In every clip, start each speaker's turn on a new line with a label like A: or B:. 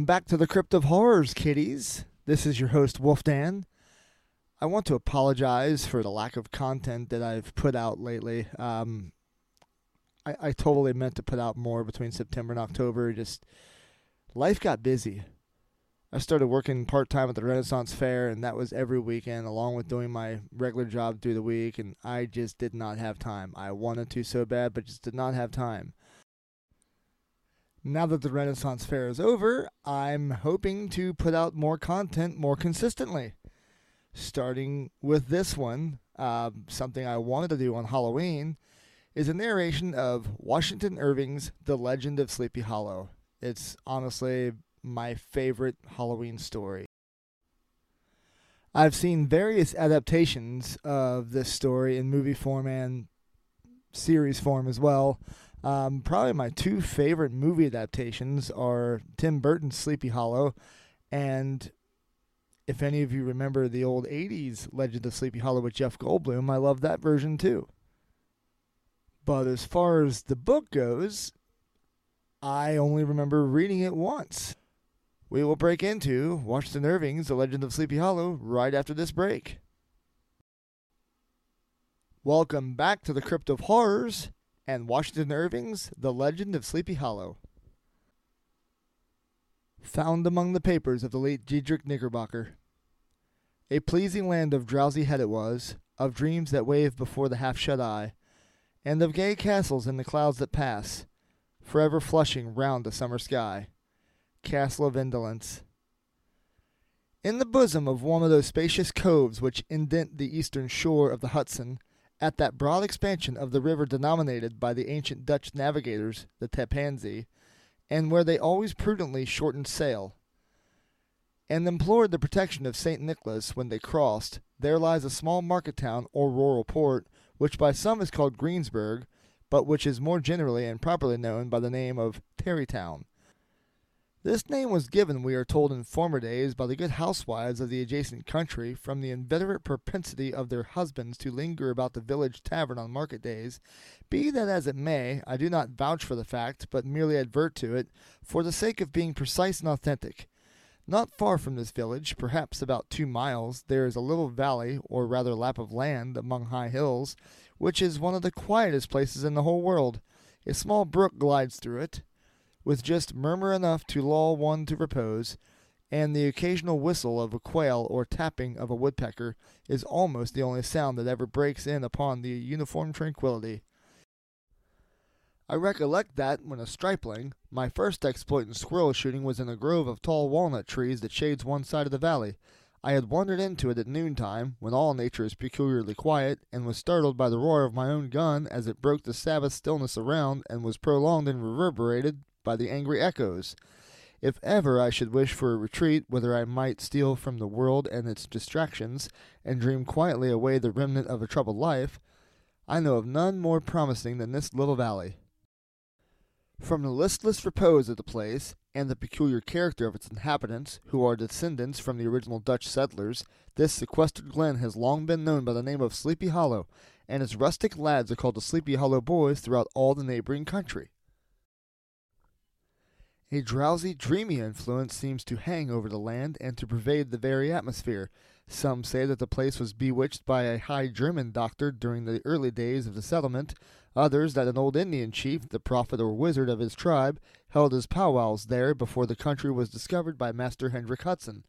A: Welcome back to the Crypt of Horrors, kiddies. This is your host, Wolf Dan. I want to apologize for the lack of content that I've put out lately. Um, I, I totally meant to put out more between September and October. Just life got busy. I started working part time at the Renaissance Fair, and that was every weekend, along with doing my regular job through the week. And I just did not have time. I wanted to so bad, but just did not have time. Now that the Renaissance Fair is over, I'm hoping to put out more content more consistently. Starting with this one, uh, something I wanted to do on Halloween is a narration of Washington Irving's The Legend of Sleepy Hollow. It's honestly my favorite Halloween story. I've seen various adaptations of this story in movie form and series form as well. Um, probably my two favorite movie adaptations are Tim Burton's Sleepy Hollow and if any of you remember the old 80s Legend of Sleepy Hollow with Jeff Goldblum, I love that version too. But as far as the book goes, I only remember reading it once. We will break into Washington Irving's The Legend of Sleepy Hollow right after this break. Welcome back to the Crypt of Horrors and Washington Irving's The Legend of Sleepy Hollow. Found among the papers of the late Diedrich Knickerbocker. A pleasing land of drowsy head it was, of dreams that wave before the half shut eye, and of gay castles in the clouds that pass, forever flushing round the summer sky. Castle of Indolence. In the bosom of one of those spacious coves which indent the eastern shore of the Hudson, at that broad expansion of the river denominated by the ancient Dutch navigators the Tappan Zee, and where they always prudently shortened sail, and implored the protection of St. Nicholas when they crossed, there lies a small market town or rural port, which by some is called Greensburg, but which is more generally and properly known by the name of Tarrytown. This name was given, we are told, in former days by the good housewives of the adjacent country from the inveterate propensity of their husbands to linger about the village tavern on market days. Be that as it may, I do not vouch for the fact, but merely advert to it, for the sake of being precise and authentic. Not far from this village, perhaps about two miles, there is a little valley, or rather lap of land, among high hills, which is one of the quietest places in the whole world. A small brook glides through it, with just murmur enough to lull one to repose, and the occasional whistle of a quail or tapping of a woodpecker is almost the only sound that ever breaks in upon the uniform tranquillity. I recollect that, when a stripling, my first exploit in squirrel shooting was in a grove of tall walnut trees that shades one side of the valley. I had wandered into it at noontime, when all nature is peculiarly quiet, and was startled by the roar of my own gun as it broke the Sabbath stillness around and was prolonged and reverberated by the angry echoes. If ever I should wish for a retreat whither I might steal from the world and its distractions, and dream quietly away the remnant of a troubled life, I know of none more promising than this little valley. From the listless repose of the place, and the peculiar character of its inhabitants, who are descendants from the original Dutch settlers, this sequestered glen has long been known by the name of Sleepy Hollow, and its rustic lads are called the Sleepy Hollow Boys throughout all the neighboring country. A drowsy, dreamy influence seems to hang over the land and to pervade the very atmosphere. Some say that the place was bewitched by a high German doctor during the early days of the settlement, others that an old Indian chief, the prophet or wizard of his tribe, held his powwows there before the country was discovered by Master Hendrik Hudson.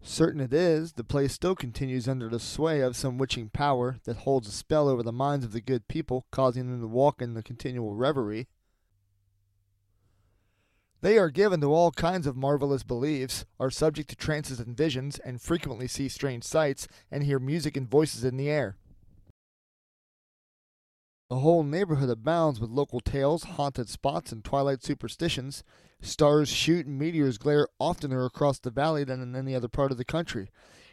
A: Certain it is, the place still continues under the sway of some witching power that holds a spell over the minds of the good people, causing them to walk in a continual reverie. They are given to all kinds of marvelous beliefs, are subject to trances and visions, and frequently see strange sights, and hear music and voices in the air. The whole neighborhood abounds with local tales, haunted spots, and twilight superstitions. Stars shoot and meteors glare oftener across the valley than in any other part of the country,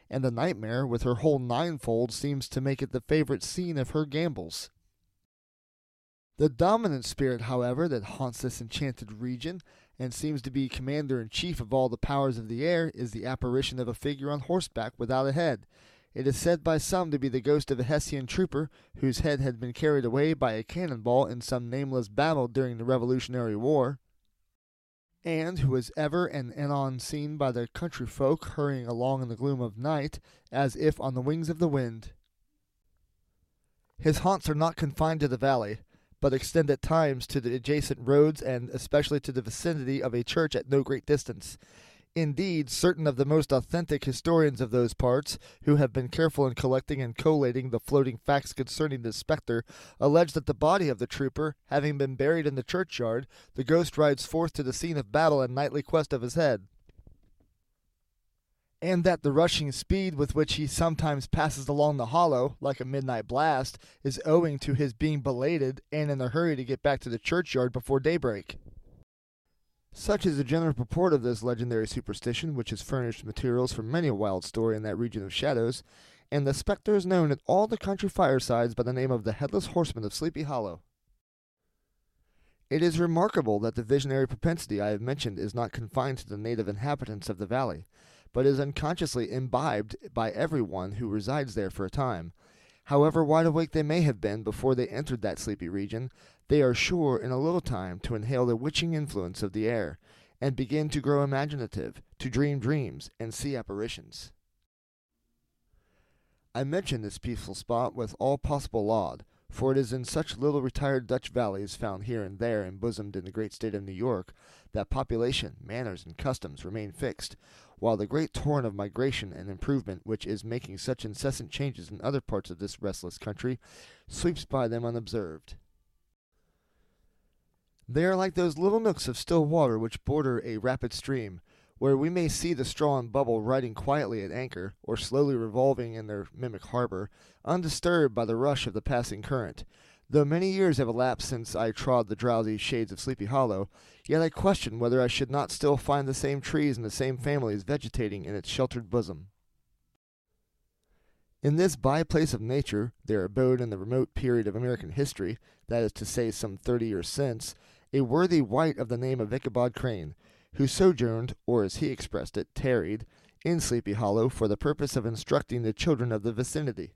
A: and the nightmare, with her whole ninefold, seems to make it the favorite scene of her gambols. The dominant spirit, however, that haunts this enchanted region and seems to be commander in chief of all the powers of the air, is the apparition of a figure on horseback without a head. It is said by some to be the ghost of a Hessian trooper whose head had been carried away by a cannon ball in some nameless battle during the Revolutionary War. and who was ever and anon seen by the country folk hurrying along in the gloom of night, as if on the wings of the wind. His haunts are not confined to the valley, but extend at times to the adjacent roads and especially to the vicinity of a church at no great distance. Indeed, certain of the most authentic historians of those parts, who have been careful in collecting and collating the floating facts concerning this spectre, allege that the body of the trooper, having been buried in the churchyard, the ghost rides forth to the scene of battle in nightly quest of his head and that the rushing speed with which he sometimes passes along the hollow, like a midnight blast, is owing to his being belated and in a hurry to get back to the churchyard before daybreak. Such is the general purport of this legendary superstition, which has furnished materials for many a wild story in that region of shadows, and the spectre is known at all the country firesides by the name of the Headless Horseman of Sleepy Hollow. It is remarkable that the visionary propensity I have mentioned is not confined to the native inhabitants of the valley but is unconsciously imbibed by everyone who resides there for a time. However wide awake they may have been before they entered that sleepy region, they are sure in a little time to inhale the witching influence of the air, and begin to grow imaginative, to dream dreams, and see apparitions. I mention this peaceful spot with all possible laud, for it is in such little retired Dutch valleys found here and there embosomed in the great state of New York that population, manners, and customs remain fixed, while the great torrent of migration and improvement which is making such incessant changes in other parts of this restless country sweeps by them unobserved. They are like those little nooks of still water which border a rapid stream, where we may see the straw and bubble riding quietly at anchor, or slowly revolving in their mimic harbor, undisturbed by the rush of the passing current. Though many years have elapsed since I trod the drowsy shades of Sleepy Hollow, yet I question whether I should not still find the same trees and the same families vegetating in its sheltered bosom. In this by place of nature, their abode in the remote period of American history, that is to say, some thirty years since, a worthy wight of the name of Ichabod Crane, who sojourned, or as he expressed it, tarried, in Sleepy Hollow for the purpose of instructing the children of the vicinity.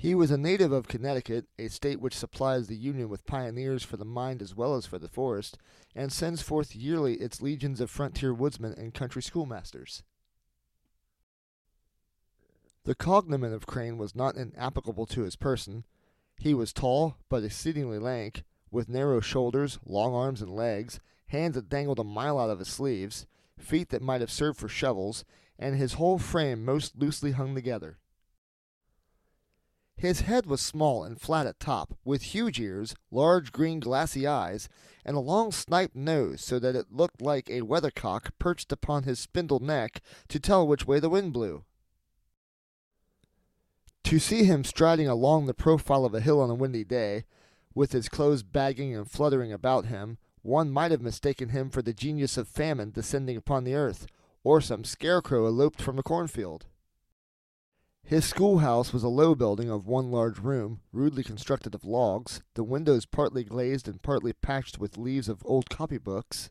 A: He was a native of Connecticut, a state which supplies the Union with pioneers for the mind as well as for the forest, and sends forth yearly its legions of frontier woodsmen and country schoolmasters. The cognomen of Crane was not inapplicable to his person. He was tall, but exceedingly lank, with narrow shoulders, long arms and legs, hands that dangled a mile out of his sleeves, feet that might have served for shovels, and his whole frame most loosely hung together. His head was small and flat at top, with huge ears, large green glassy eyes, and a long sniped nose so that it looked like a weathercock perched upon his spindle neck to tell which way the wind blew. To see him striding along the profile of a hill on a windy day, with his clothes bagging and fluttering about him, one might have mistaken him for the genius of famine descending upon the earth, or some scarecrow eloped from a cornfield. His schoolhouse was a low building of one large room, rudely constructed of logs, the windows partly glazed and partly patched with leaves of old copybooks.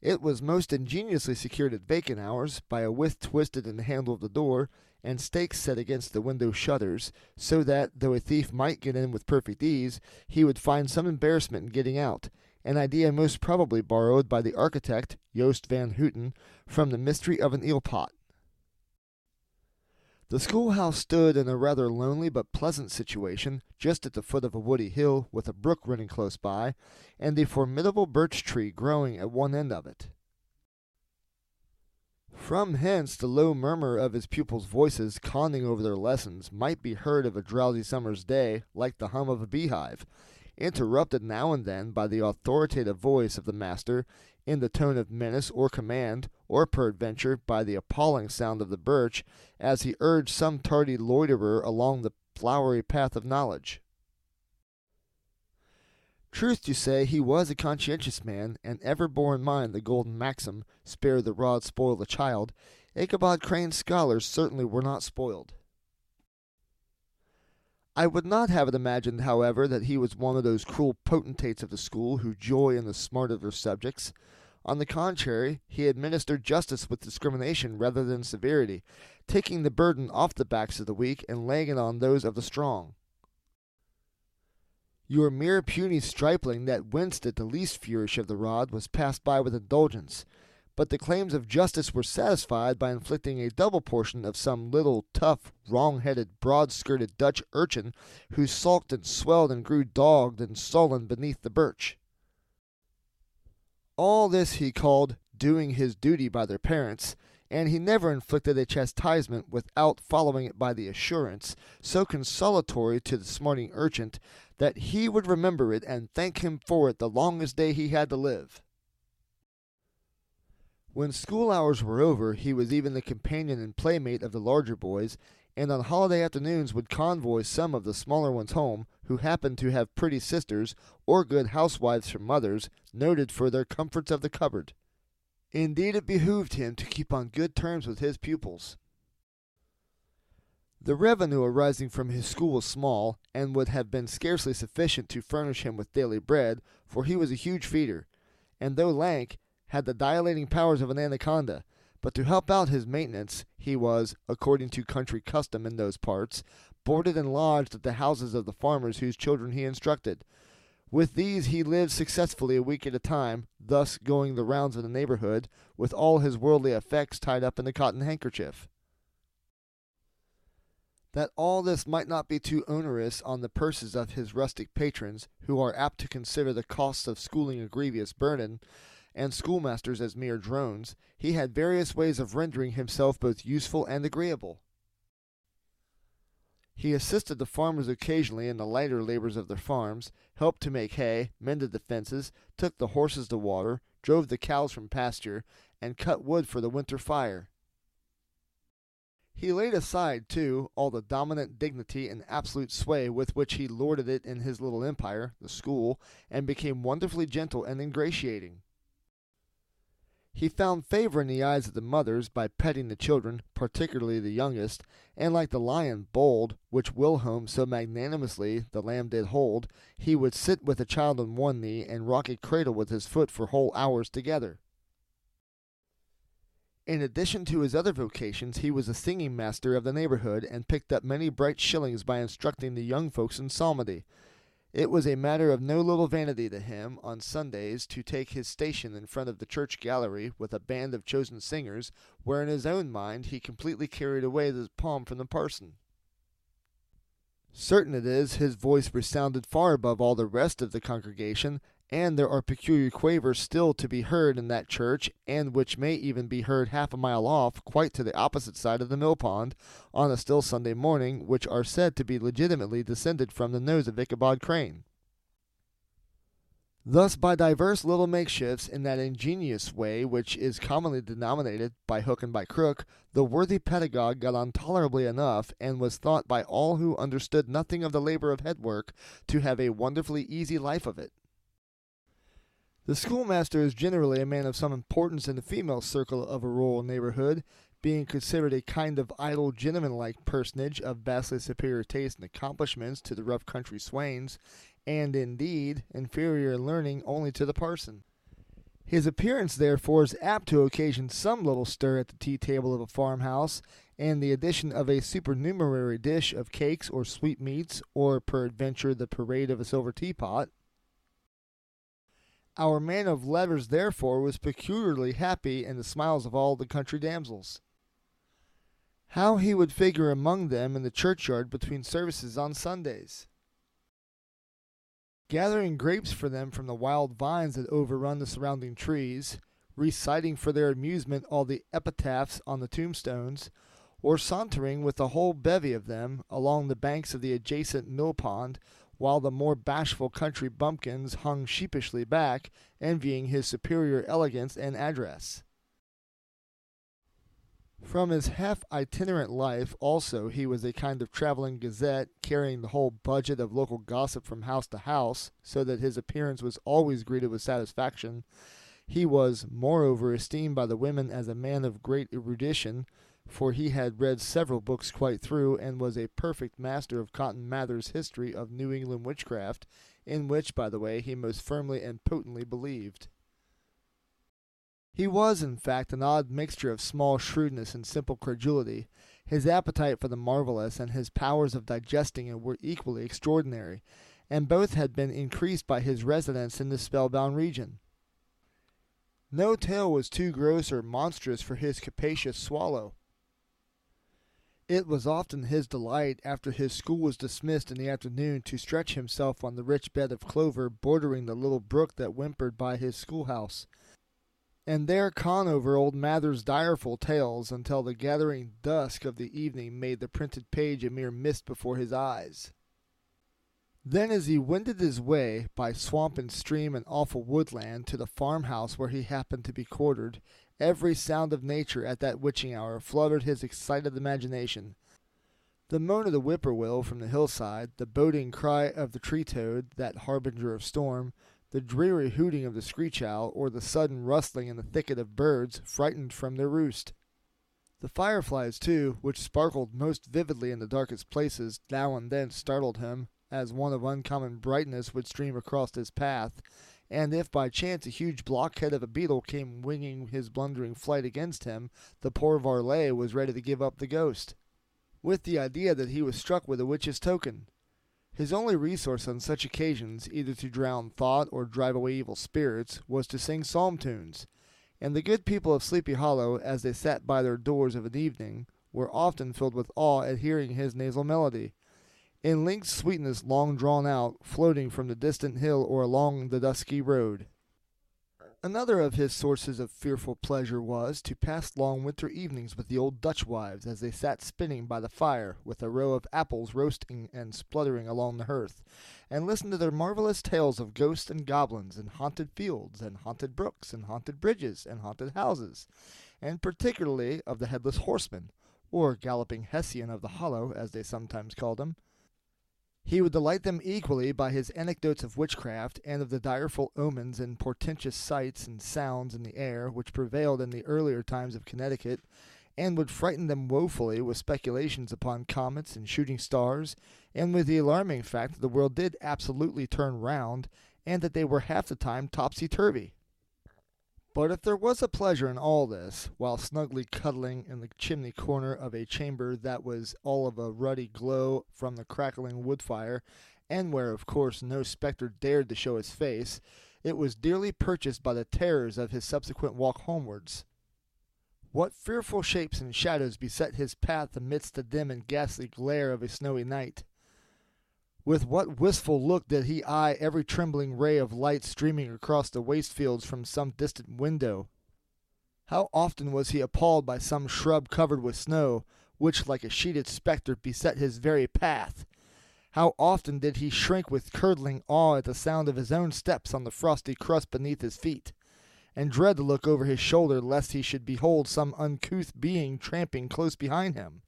A: It was most ingeniously secured at vacant hours by a withe twisted in the handle of the door and stakes set against the window shutters, so that, though a thief might get in with perfect ease, he would find some embarrassment in getting out, an idea most probably borrowed by the architect, Joost van Houten, from the mystery of an eel pot. The schoolhouse stood in a rather lonely but pleasant situation, just at the foot of a woody hill, with a brook running close by, and a formidable birch tree growing at one end of it. From hence the low murmur of his pupils' voices conning over their lessons might be heard of a drowsy summer's day, like the hum of a beehive, interrupted now and then by the authoritative voice of the master in the tone of menace or command, or peradventure by the appalling sound of the birch, as he urged some tardy loiterer along the flowery path of knowledge. Truth to say, he was a conscientious man, and ever bore in mind the golden maxim, spare the rod, spoil the child. Ichabod Crane's scholars certainly were not spoiled. I would not have it imagined, however, that he was one of those cruel potentates of the school who joy in the smart of their subjects. On the contrary, he administered justice with discrimination rather than severity, taking the burden off the backs of the weak and laying it on those of the strong. Your mere puny stripling that winced at the least flourish of the rod was passed by with indulgence, but the claims of justice were satisfied by inflicting a double portion of some little, tough, wrong headed, broad skirted Dutch urchin who sulked and swelled and grew dogged and sullen beneath the birch. All this he called doing his duty by their parents, and he never inflicted a chastisement without following it by the assurance, so consolatory to the smarting urchin, that he would remember it and thank him for it the longest day he had to live. When school hours were over, he was even the companion and playmate of the larger boys, and on holiday afternoons would convoy some of the smaller ones home, who happened to have pretty sisters or good housewives for mothers, noted for their comforts of the cupboard. Indeed, it behooved him to keep on good terms with his pupils. The revenue arising from his school was small, and would have been scarcely sufficient to furnish him with daily bread, for he was a huge feeder, and though lank, had the dilating powers of an anaconda. But to help out his maintenance, he was, according to country custom in those parts, boarded and lodged at the houses of the farmers whose children he instructed. With these he lived successfully a week at a time, thus going the rounds of the neighborhood, with all his worldly effects tied up in a cotton handkerchief. That all this might not be too onerous on the purses of his rustic patrons, who are apt to consider the costs of schooling a grievous burden, and schoolmasters as mere drones, he had various ways of rendering himself both useful and agreeable. He assisted the farmers occasionally in the lighter labors of their farms, helped to make hay, mended the fences, took the horses to water, drove the cows from pasture, and cut wood for the winter fire. He laid aside, too, all the dominant dignity and absolute sway with which he lorded it in his little empire, the school, and became wonderfully gentle and ingratiating. He found favor in the eyes of the mothers by petting the children, particularly the youngest, and like the lion bold, which Wilhelm so magnanimously the lamb did hold, he would sit with a child on one knee and rock a cradle with his foot for whole hours together. In addition to his other vocations, he was a singing master of the neighborhood, and picked up many bright shillings by instructing the young folks in psalmody. It was a matter of no little vanity to him, on Sundays, to take his station in front of the church gallery with a band of chosen singers, where in his own mind he completely carried away the palm from the parson. Certain it is, his voice resounded far above all the rest of the congregation, and there are peculiar quavers still to be heard in that church, and which may even be heard half a mile off, quite to the opposite side of the mill pond, on a still Sunday morning, which are said to be legitimately descended from the nose of Ichabod Crane. Thus, by divers little makeshifts, in that ingenious way which is commonly denominated by hook and by crook, the worthy pedagogue got on tolerably enough, and was thought by all who understood nothing of the labor of head work to have a wonderfully easy life of it. The schoolmaster is generally a man of some importance in the female circle of a rural neighborhood, being considered a kind of idle gentleman-like personage of vastly superior taste and accomplishments to the rough country swains, and indeed inferior in learning only to the parson. His appearance, therefore, is apt to occasion some little stir at the tea table of a farmhouse, and the addition of a supernumerary dish of cakes or sweetmeats, or peradventure the parade of a silver teapot, our man of letters, therefore, was peculiarly happy in the smiles of all the country damsels. How he would figure among them in the churchyard between services on Sundays! Gathering grapes for them from the wild vines that overrun the surrounding trees, reciting for their amusement all the epitaphs on the tombstones, or sauntering with a whole bevy of them along the banks of the adjacent mill pond while the more bashful country bumpkins hung sheepishly back, envying his superior elegance and address. From his half itinerant life, also, he was a kind of traveling gazette, carrying the whole budget of local gossip from house to house, so that his appearance was always greeted with satisfaction. He was, moreover, esteemed by the women as a man of great erudition, for he had read several books quite through, and was a perfect master of Cotton Mather's History of New England Witchcraft, in which, by the way, he most firmly and potently believed. He was, in fact, an odd mixture of small shrewdness and simple credulity. His appetite for the marvelous and his powers of digesting it were equally extraordinary, and both had been increased by his residence in the spellbound region. No tale was too gross or monstrous for his capacious swallow. It was often his delight, after his school was dismissed in the afternoon, to stretch himself on the rich bed of clover bordering the little brook that whimpered by his schoolhouse, and there con over old Mather's direful tales until the gathering dusk of the evening made the printed page a mere mist before his eyes. Then, as he wended his way by swamp and stream and awful woodland to the farmhouse where he happened to be quartered, every sound of nature at that witching hour fluttered his excited imagination. The moan of the whippoorwill from the hillside, the boding cry of the tree toad, that harbinger of storm, the dreary hooting of the screech owl, or the sudden rustling in the thicket of birds frightened from their roost. The fireflies, too, which sparkled most vividly in the darkest places, now and then startled him, as one of uncommon brightness would stream across his path, and if by chance a huge blockhead of a beetle came winging his blundering flight against him, the poor varlet was ready to give up the ghost, with the idea that he was struck with a witch's token. His only resource on such occasions, either to drown thought or drive away evil spirits, was to sing psalm tunes, and the good people of Sleepy Hollow, as they sat by their doors of an evening, were often filled with awe at hearing his nasal melody, in linked sweetness long drawn out, floating from the distant hill or along the dusky road. Another of his sources of fearful pleasure was to pass long winter evenings with the old Dutch wives as they sat spinning by the fire, with a row of apples roasting and spluttering along the hearth, and listen to their marvelous tales of ghosts and goblins, and haunted fields, and haunted brooks, and haunted bridges, and haunted houses, and particularly of the headless horseman, or galloping Hessian of the Hollow, as they sometimes called him. He would delight them equally by his anecdotes of witchcraft and of the direful omens and portentous sights and sounds in the air which prevailed in the earlier times of Connecticut, and would frighten them woefully with speculations upon comets and shooting stars, and with the alarming fact that the world did absolutely turn round, and that they were half the time topsy turvy. But if there was a pleasure in all this, while snugly cuddling in the chimney corner of a chamber that was all of a ruddy glow from the crackling wood fire, and where, of course, no spectre dared to show his face, it was dearly purchased by the terrors of his subsequent walk homewards. What fearful shapes and shadows beset his path amidst the dim and ghastly glare of a snowy night! With what wistful look did he eye every trembling ray of light streaming across the waste fields from some distant window! How often was he appalled by some shrub covered with snow, which like a sheeted spectre beset his very path! How often did he shrink with curdling awe at the sound of his own steps on the frosty crust beneath his feet, and dread to look over his shoulder lest he should behold some uncouth being tramping close behind him!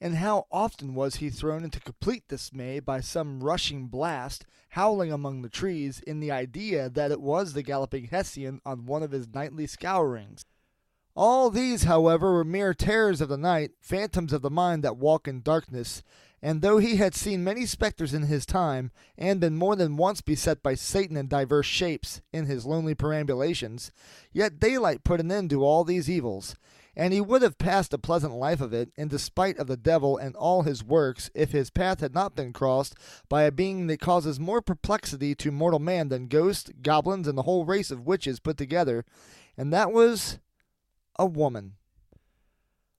A: And how often was he thrown into complete dismay by some rushing blast howling among the trees in the idea that it was the galloping Hessian on one of his nightly scourings. All these, however, were mere terrors of the night, phantoms of the mind that walk in darkness, and though he had seen many spectres in his time, and been more than once beset by Satan in divers shapes in his lonely perambulations, yet daylight put an end to all these evils, and he would have passed a pleasant life of it, in despite of the devil and all his works, if his path had not been crossed by a being that causes more perplexity to mortal man than ghosts, goblins, and the whole race of witches put together, and that was a woman.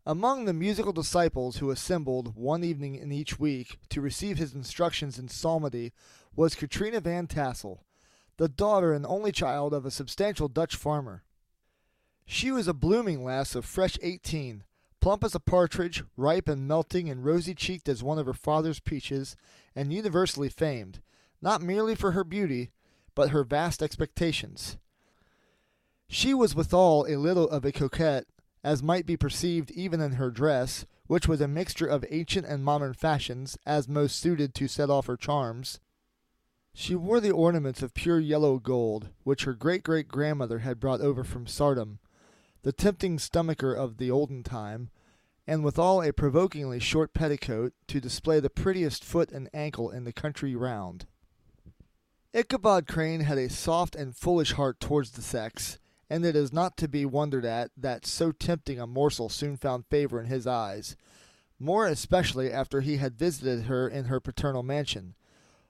A: Among the musical disciples who assembled one evening in each week to receive his instructions in psalmody was Katrina Van Tassel, the daughter and only child of a substantial Dutch farmer. She was a blooming lass of fresh eighteen, plump as a partridge, ripe and melting and rosy cheeked as one of her father's peaches, and universally famed, not merely for her beauty, but her vast expectations. She was withal a little of a coquette, as might be perceived even in her dress, which was a mixture of ancient and modern fashions, as most suited to set off her charms. She wore the ornaments of pure yellow gold, which her great great grandmother had brought over from Saardam, the tempting stomacher of the olden time, and withal a provokingly short petticoat to display the prettiest foot and ankle in the country round. Ichabod Crane had a soft and foolish heart towards the sex, and it is not to be wondered at that so tempting a morsel soon found favor in his eyes, more especially after he had visited her in her paternal mansion,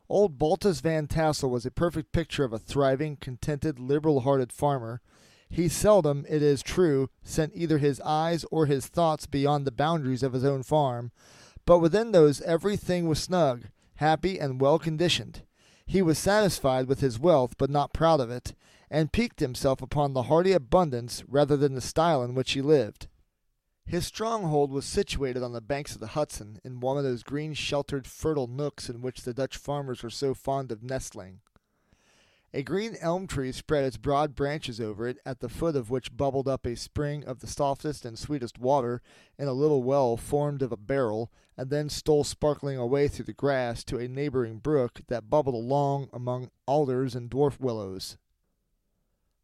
A: Old Baltus Van Tassel was a perfect picture of a thriving, contented, liberal hearted farmer. He seldom, it is true, sent either his eyes or his thoughts beyond the boundaries of his own farm, but within those everything was snug, happy, and well conditioned. He was satisfied with his wealth, but not proud of it, and piqued himself upon the hearty abundance rather than the style in which he lived. His stronghold was situated on the banks of the Hudson, in one of those green sheltered fertile nooks in which the Dutch farmers were so fond of nestling. A green elm tree spread its broad branches over it, at the foot of which bubbled up a spring of the softest and sweetest water in a little well formed of a barrel, and then stole sparkling away through the grass to a neighboring brook that bubbled along among alders and dwarf willows.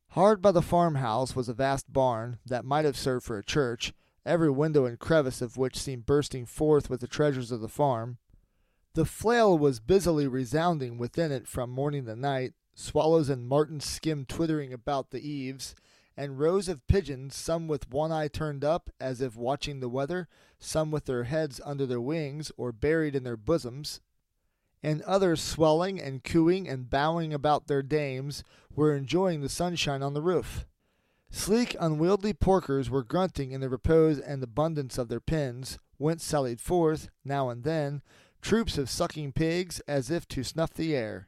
A: Hard by the farmhouse was a vast barn that might have served for a church, every window and crevice of which seemed bursting forth with the treasures of the farm. The flail was busily resounding within it from morning to night, swallows and martins skim twittering about the eaves, and rows of pigeons, some with one eye turned up as if watching the weather, some with their heads under their wings or buried in their bosoms, and others swelling and cooing and bowing about their dames, were enjoying the sunshine on the roof. Sleek, unwieldy porkers were grunting in the repose and abundance of their pens, whence sallied forth, now and then, troops of sucking pigs, as if to snuff the air.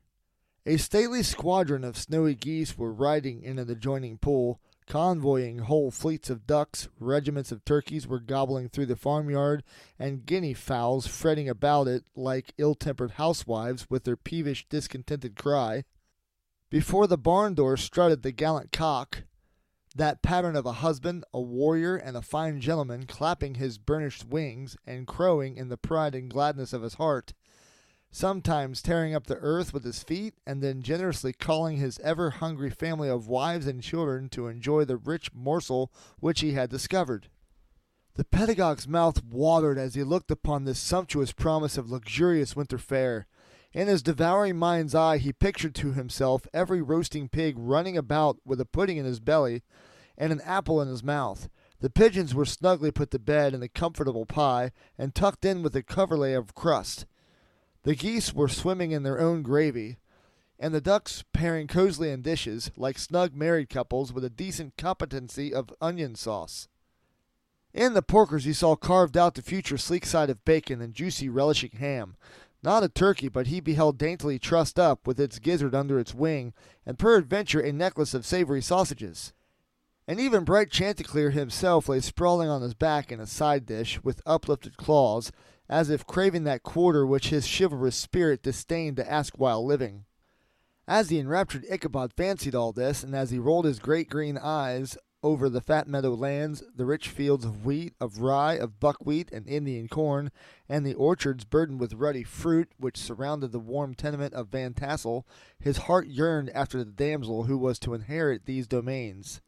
A: A stately squadron of snowy geese were riding in an adjoining pool, convoying whole fleets of ducks, regiments of turkeys were gobbling through the farmyard, and guinea fowls fretting about it like ill tempered housewives with their peevish, discontented cry. Before the barn door strutted the gallant cock, that pattern of a husband, a warrior, and a fine gentleman, clapping his burnished wings, and crowing in the pride and gladness of his heart, sometimes tearing up the earth with his feet, and then generously calling his ever hungry family of wives and children to enjoy the rich morsel which he had discovered. The pedagogue's mouth watered as he looked upon this sumptuous promise of luxurious winter fare. In his devouring mind's eye, he pictured to himself every roasting pig running about with a pudding in his belly and an apple in his mouth. The pigeons were snugly put to bed in a comfortable pie and tucked in with a coverlay of crust. The geese were swimming in their own gravy, and the ducks pairing cozily in dishes, like snug married couples with a decent competency of onion sauce. In the porkers he saw carved out the future sleek side of bacon and juicy relishing ham. Not a turkey, but he beheld daintily trussed up, with its gizzard under its wing, and peradventure a necklace of savory sausages. And even bright Chanticleer himself lay sprawling on his back in a side dish, with uplifted claws, as if craving that quarter which his chivalrous spirit disdained to ask while living. As the enraptured Ichabod fancied all this, and as he rolled his great green eyes over the fat meadow lands, the rich fields of wheat, of rye, of buckwheat, and Indian corn, and the orchards burdened with ruddy fruit which surrounded the warm tenement of Van Tassel, his heart yearned after the damsel who was to inherit these domains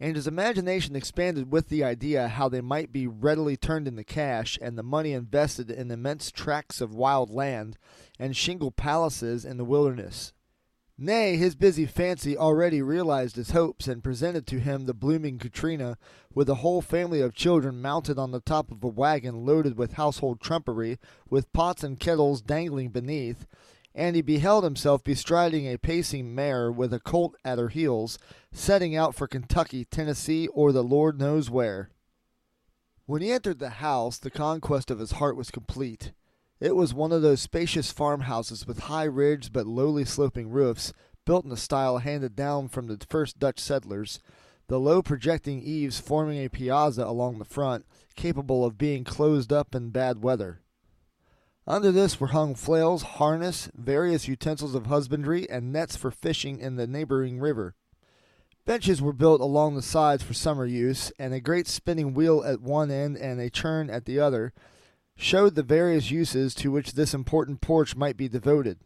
A: and his imagination expanded with the idea how they might be readily turned into cash and the money invested in immense tracts of wild land and shingle palaces in the wilderness. Nay, his busy fancy already realized his hopes and presented to him the blooming Katrina with a whole family of children mounted on the top of a wagon loaded with household trumpery, with pots and kettles dangling beneath, and he beheld himself bestriding a pacing mare with a colt at her heels, setting out for Kentucky, Tennessee, or the Lord knows where. When he entered the house, the conquest of his heart was complete. It was one of those spacious farmhouses with high ridged but lowly sloping roofs, built in a style handed down from the first Dutch settlers, the low projecting eaves forming a piazza along the front, capable of being closed up in bad weather. Under this were hung flails, harness, various utensils of husbandry, and nets for fishing in the neighboring river. Benches were built along the sides for summer use, and a great spinning wheel at one end and a churn at the other showed the various uses to which this important porch might be devoted.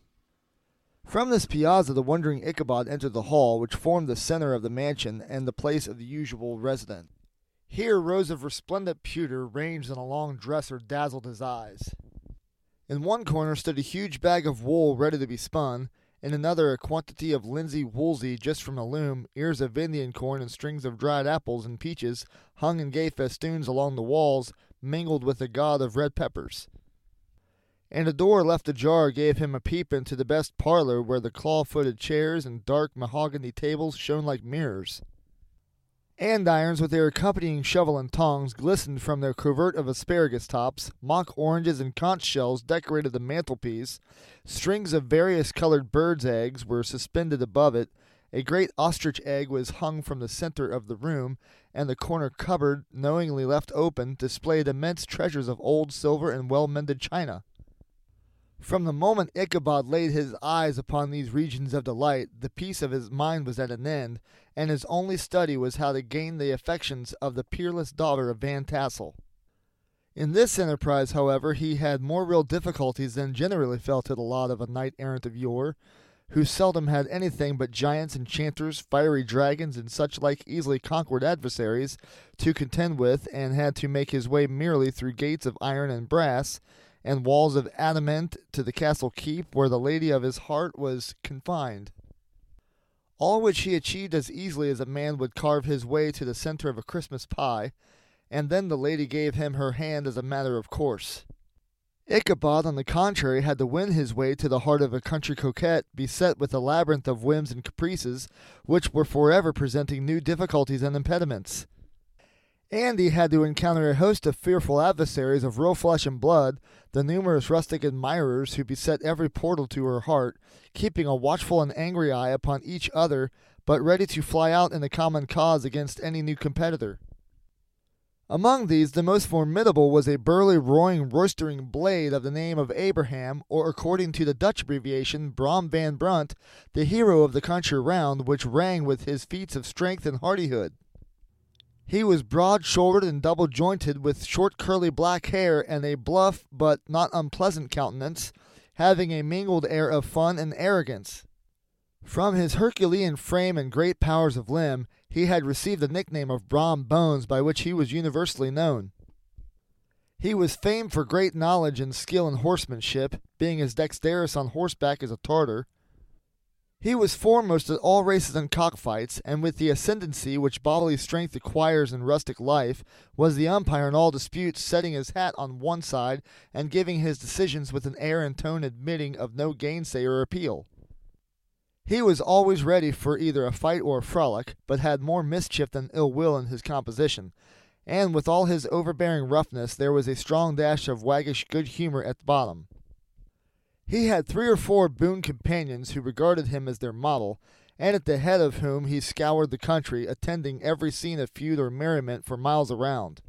A: From this piazza the wondering Ichabod entered the hall, which formed the center of the mansion and the place of the usual resident. Here rows of resplendent pewter ranged in a long dresser dazzled his eyes. In one corner stood a huge bag of wool ready to be spun, in another a quantity of linsey woolsey just from the loom, ears of Indian corn and strings of dried apples and peaches hung in gay festoons along the walls, mingled with a god of red peppers. and a door left ajar gave him a peep into the best parlor where the claw footed chairs and dark mahogany tables shone like mirrors. Andirons with their accompanying shovel and tongs glistened from their covert of asparagus tops, mock oranges and conch shells decorated the mantelpiece, strings of various colored birds' eggs were suspended above it, a great ostrich egg was hung from the center of the room, and the corner cupboard, knowingly left open, displayed immense treasures of old silver and well mended china. From the moment Ichabod laid his eyes upon these regions of delight, the peace of his mind was at an end, and his only study was how to gain the affections of the peerless daughter of Van Tassel. In this enterprise, however, he had more real difficulties than generally fell to the lot of a knight errant of yore, who seldom had anything but giants, enchanters, fiery dragons, and such like easily conquered adversaries to contend with, and had to make his way merely through gates of iron and brass, and walls of adamant to the castle keep where the lady of his heart was confined. All which he achieved as easily as a man would carve his way to the center of a Christmas pie, and then the lady gave him her hand as a matter of course. Ichabod, on the contrary, had to win his way to the heart of a country coquette beset with a labyrinth of whims and caprices, which were forever presenting new difficulties and impediments. Andy had to encounter a host of fearful adversaries of real flesh and blood, the numerous rustic admirers who beset every portal to her heart, keeping a watchful and angry eye upon each other, but ready to fly out in the common cause against any new competitor. Among these, the most formidable was a burly, roaring, roistering blade of the name of Abraham, or according to the Dutch abbreviation, Brom van Brunt, the hero of the country round, which rang with his feats of strength and hardihood. He was broad shouldered and double jointed, with short curly black hair and a bluff but not unpleasant countenance, having a mingled air of fun and arrogance. From his Herculean frame and great powers of limb, he had received the nickname of Brom Bones, by which he was universally known. He was famed for great knowledge and skill in horsemanship, being as dexterous on horseback as a Tartar. He was foremost at all races and cockfights, and with the ascendancy which bodily strength acquires in rustic life, was the umpire in all disputes, setting his hat on one side and giving his decisions with an air and tone admitting of no gainsay or appeal. He was always ready for either a fight or a frolic, but had more mischief than ill will in his composition, and with all his overbearing roughness there was a strong dash of waggish good humor at the bottom. He had three or four boon companions who regarded him as their model, and at the head of whom he scoured the country, attending every scene of feud or merriment for miles around.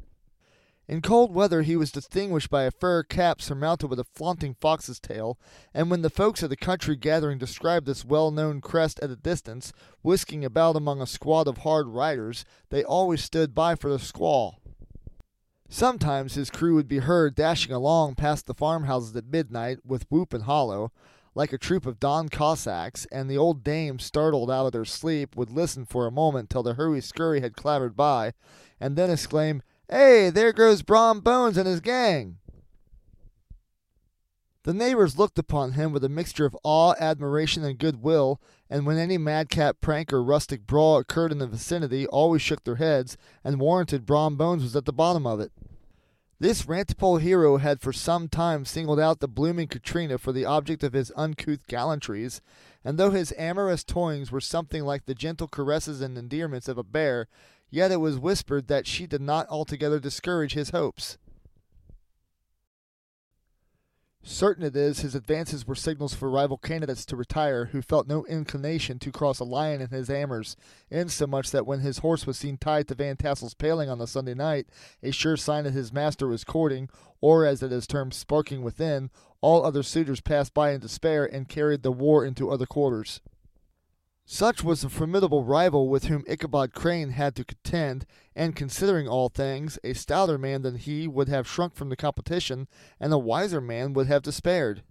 A: In cold weather he was distinguished by a fur cap surmounted with a flaunting fox's tail, and when the folks of the country gathering described this well known crest at a distance, whisking about among a squad of hard riders, they always stood by for the squall. Sometimes his crew would be heard dashing along past the farmhouses at midnight with whoop and hollow, like a troop of Don Cossacks, and the old dames, startled out of their sleep, would listen for a moment till the hurry scurry had clattered by, and then exclaim, Hey, there goes Brom Bones and his gang! The neighbors looked upon him with a mixture of awe, admiration, and goodwill, and when any madcap prank or rustic brawl occurred in the vicinity, always shook their heads and warranted Brom Bones was at the bottom of it. This rantipole hero had for some time singled out the blooming Katrina for the object of his uncouth gallantries, and though his amorous toyings were something like the gentle caresses and endearments of a bear, yet it was whispered that she did not altogether discourage his hopes. Certain it is his advances were signals for rival candidates to retire, who felt no inclination to cross a lion in his amers, insomuch that when his horse was seen tied to Van Tassel's paling on the Sunday night, a sure sign that his master was courting, or as it is termed, sparking within, all other suitors passed by in despair and carried the war into other quarters. Such was the formidable rival with whom Ichabod Crane had to contend, and considering all things, a stouter man than he would have shrunk from the competition, and a wiser man would have despaired.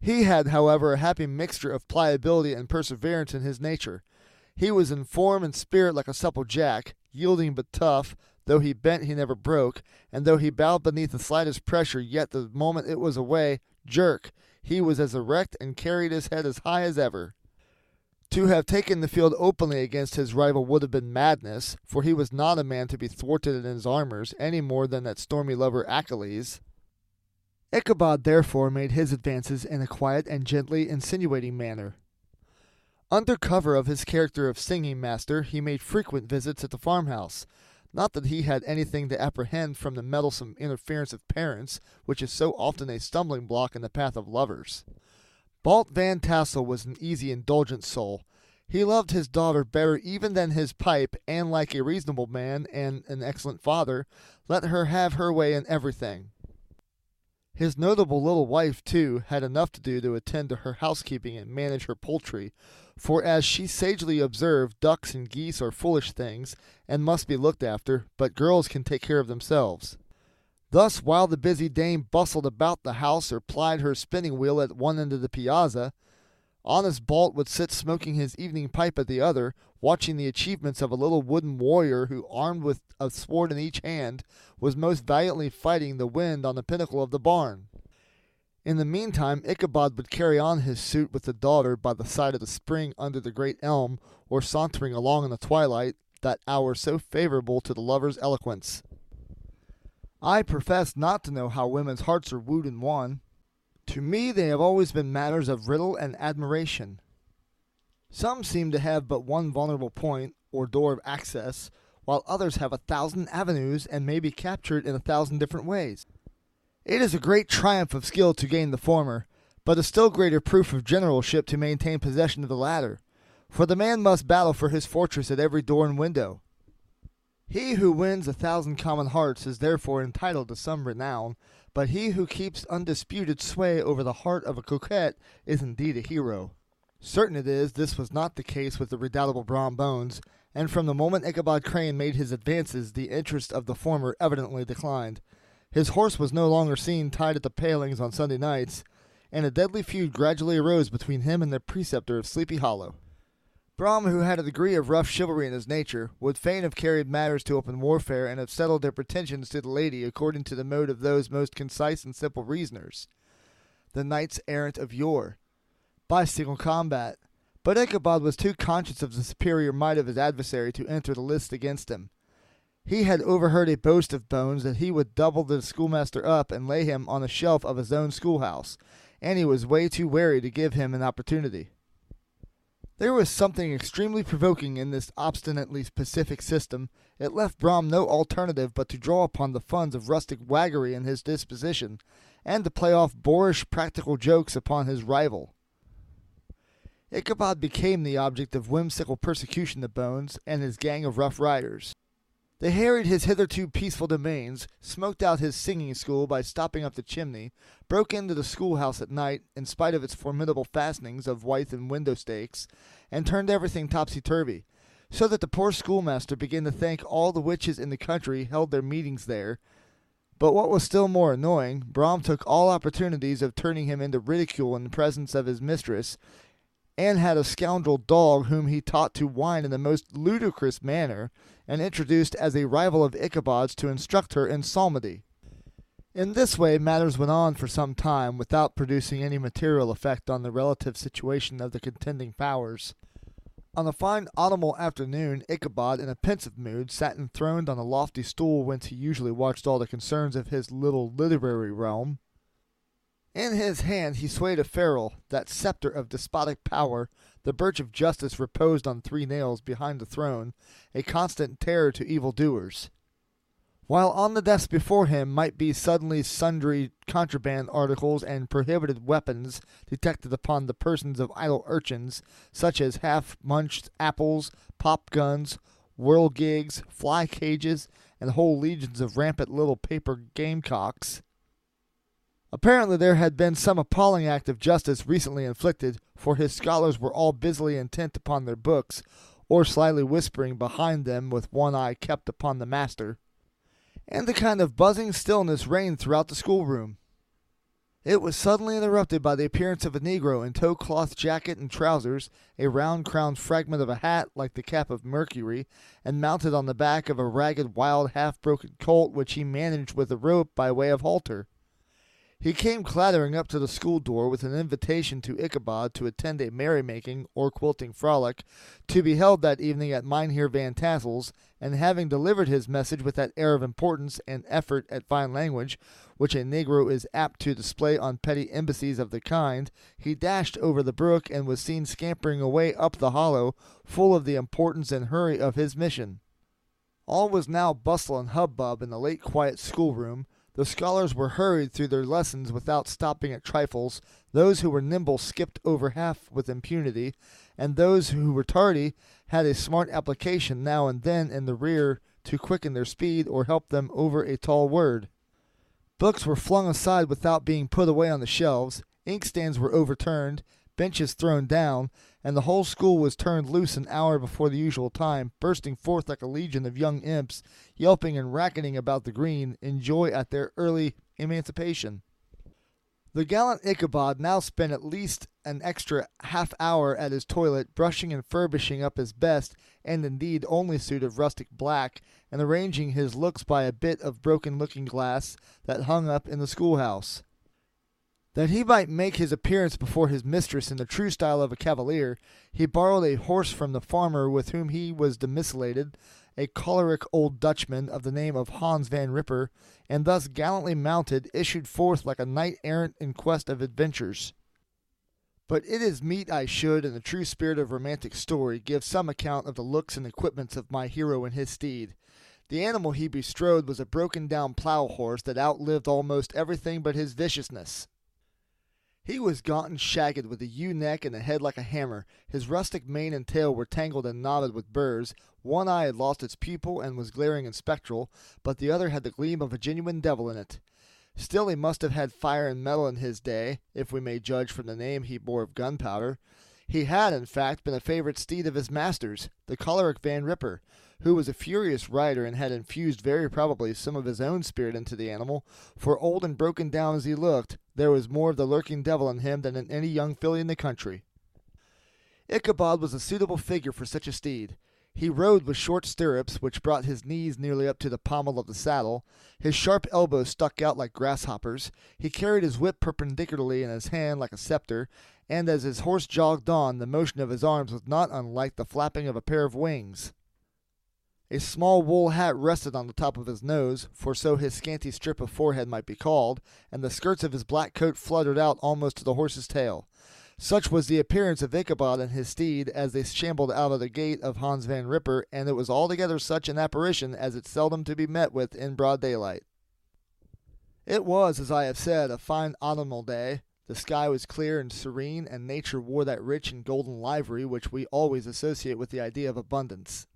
A: He had, however, a happy mixture of pliability and perseverance in his nature. He was in form and spirit like a supple jack, yielding but tough, though he bent he never broke, and though he bowed beneath the slightest pressure, yet the moment it was away, jerk, he was as erect and carried his head as high as ever. To have taken the field openly against his rival would have been madness, for he was not a man to be thwarted in his armors any more than that stormy lover Achilles. Ichabod therefore made his advances in a quiet and gently insinuating manner. Under cover of his character of singing master, he made frequent visits at the farmhouse. Not that he had anything to apprehend from the meddlesome interference of parents, which is so often a stumbling block in the path of lovers. Balt Van Tassel was an easy, indulgent soul. He loved his daughter better even than his pipe, and like a reasonable man and an excellent father, let her have her way in everything. His notable little wife, too, had enough to do to attend to her housekeeping and manage her poultry, for as she sagely observed, ducks and geese are foolish things, and must be looked after, but girls can take care of themselves. Thus, while the busy dame bustled about the house or plied her spinning wheel at one end of the piazza, honest Balt would sit smoking his evening pipe at the other, watching the achievements of a little wooden warrior who, armed with a sword in each hand, was most valiantly fighting the wind on the pinnacle of the barn. In the meantime, Ichabod would carry on his suit with the daughter by the side of the spring under the great elm, or sauntering along in the twilight, that hour so favorable to the lover's eloquence. I profess not to know how women's hearts are wooed and won. To me, they have always been matters of riddle and admiration. Some seem to have but one vulnerable point, or door of access, while others have a thousand avenues and may be captured in a thousand different ways. It is a great triumph of skill to gain the former, but a still greater proof of generalship to maintain possession of the latter, for the man must battle for his fortress at every door and window. He who wins a thousand common hearts is therefore entitled to some renown, but he who keeps undisputed sway over the heart of a coquette is indeed a hero. Certain it is this was not the case with the redoubtable Brom Bones, and from the moment Ichabod Crane made his advances, the interest of the former evidently declined. His horse was no longer seen tied at the palings on Sunday nights, and a deadly feud gradually arose between him and the preceptor of Sleepy Hollow. Brom, who had a degree of rough chivalry in his nature, would fain have carried matters to open warfare and have settled their pretensions to the lady according to the mode of those most concise and simple reasoners, the knights errant of yore, by single combat. But Ichabod was too conscious of the superior might of his adversary to enter the list against him. He had overheard a boast of Bones that he would double the schoolmaster up and lay him on a shelf of his own schoolhouse, and he was way too wary to give him an opportunity. There was something extremely provoking in this obstinately pacific system. It left Brom no alternative but to draw upon the funds of rustic waggery in his disposition, and to play off boorish practical jokes upon his rival. Ichabod became the object of whimsical persecution to Bones and his gang of rough riders. They harried his hitherto peaceful domains, smoked out his singing school by stopping up the chimney, broke into the schoolhouse at night, in spite of its formidable fastenings of withe and window stakes, and turned everything topsy turvy, so that the poor schoolmaster began to think all the witches in the country held their meetings there. But what was still more annoying, Brom took all opportunities of turning him into ridicule in the presence of his mistress, and had a scoundrel dog whom he taught to whine in the most ludicrous manner, and introduced as a rival of Ichabod's to instruct her in psalmody. In this way matters went on for some time without producing any material effect on the relative situation of the contending powers. On a fine autumnal afternoon, Ichabod, in a pensive mood, sat enthroned on a lofty stool whence he usually watched all the concerns of his little literary realm. In his hand he swayed a ferule, that sceptre of despotic power. The birch of justice reposed on three nails behind the throne, a constant terror to evil doers. While on the desk before him might be suddenly sundry contraband articles and prohibited weapons detected upon the persons of idle urchins, such as half munched apples, pop guns, whirligigs, fly cages, and whole legions of rampant little paper gamecocks. Apparently, there had been some appalling act of justice recently inflicted, for his scholars were all busily intent upon their books, or slyly whispering behind them with one eye kept upon the master. And a kind of buzzing stillness reigned throughout the schoolroom. It was suddenly interrupted by the appearance of a negro in tow cloth jacket and trousers, a round crowned fragment of a hat like the cap of Mercury, and mounted on the back of a ragged, wild, half broken colt which he managed with a rope by way of halter. He came clattering up to the school door with an invitation to Ichabod to attend a merrymaking or quilting frolic, to be held that evening at Mynheer Van Tassel's, and having delivered his message with that air of importance and effort at fine language which a negro is apt to display on petty embassies of the kind, he dashed over the brook and was seen scampering away up the hollow, full of the importance and hurry of his mission. All was now bustle and hubbub in the late quiet schoolroom. The scholars were hurried through their lessons without stopping at trifles. Those who were nimble skipped over half with impunity, and those who were tardy had a smart application now and then in the rear to quicken their speed or help them over a tall word. Books were flung aside without being put away on the shelves, inkstands were overturned, benches thrown down, and the whole school was turned loose an hour before the usual time, bursting forth like a legion of young imps, yelping and racketing about the green in joy at their early emancipation. The gallant Ichabod now spent at least an extra half hour at his toilet, brushing and furbishing up his best, and indeed only suit of rustic black, and arranging his looks by a bit of broken looking glass that hung up in the schoolhouse. That he might make his appearance before his mistress in the true style of a cavalier, he borrowed a horse from the farmer with whom he was domiciliated, a choleric old Dutchman of the name of Hans van Ripper, and thus gallantly mounted, issued forth like a knight errant in quest of adventures. But it is meet I should, in the true spirit of romantic story, give some account of the looks and equipments of my hero and his steed. The animal he bestrode was a broken down plough horse that outlived almost everything but his viciousness. He was gaunt and shagged, with a ewe neck and a head like a hammer. His rustic mane and tail were tangled and knotted with burrs. One eye had lost its pupil and was glaring and spectral, but the other had the gleam of a genuine devil in it. Still, he must have had fire and metal in his day, if we may judge from the name he bore of gunpowder. He had, in fact, been a favorite steed of his master's, the choleric Van Ripper, who was a furious rider and had infused very probably some of his own spirit into the animal, for old and broken down as he looked, there was more of the lurking devil in him than in any young filly in the country. Ichabod was a suitable figure for such a steed. He rode with short stirrups, which brought his knees nearly up to the pommel of the saddle. His sharp elbows stuck out like grasshoppers. He carried his whip perpendicularly in his hand like a scepter, and as his horse jogged on, the motion of his arms was not unlike the flapping of a pair of wings. A small wool hat rested on the top of his nose, for so his scanty strip of forehead might be called, and the skirts of his black coat fluttered out almost to the horse's tail. Such was the appearance of Ichabod and his steed as they shambled out of the gate of Hans Van Ripper, and it was altogether such an apparition as is seldom to be met with in broad daylight. It was, as I have said, a fine autumnal day. The sky was clear and serene, and nature wore that rich and golden livery which we always associate with the idea of abundance.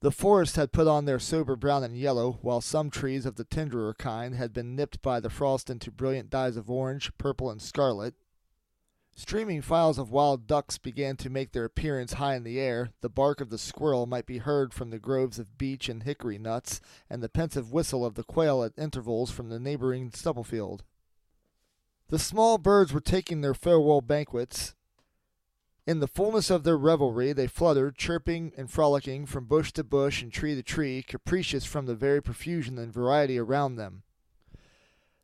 A: The forests had put on their sober brown and yellow, while some trees of the tenderer kind had been nipped by the frost into brilliant dyes of orange, purple, and scarlet. Streaming files of wild ducks began to make their appearance high in the air, the bark of the squirrel might be heard from the groves of beech and hickory nuts, and the pensive whistle of the quail at intervals from the neighboring stubble field. The small birds were taking their farewell banquets, in the fullness of their revelry, they fluttered, chirping and frolicking from bush to bush and tree to tree, capricious from the very profusion and variety around them.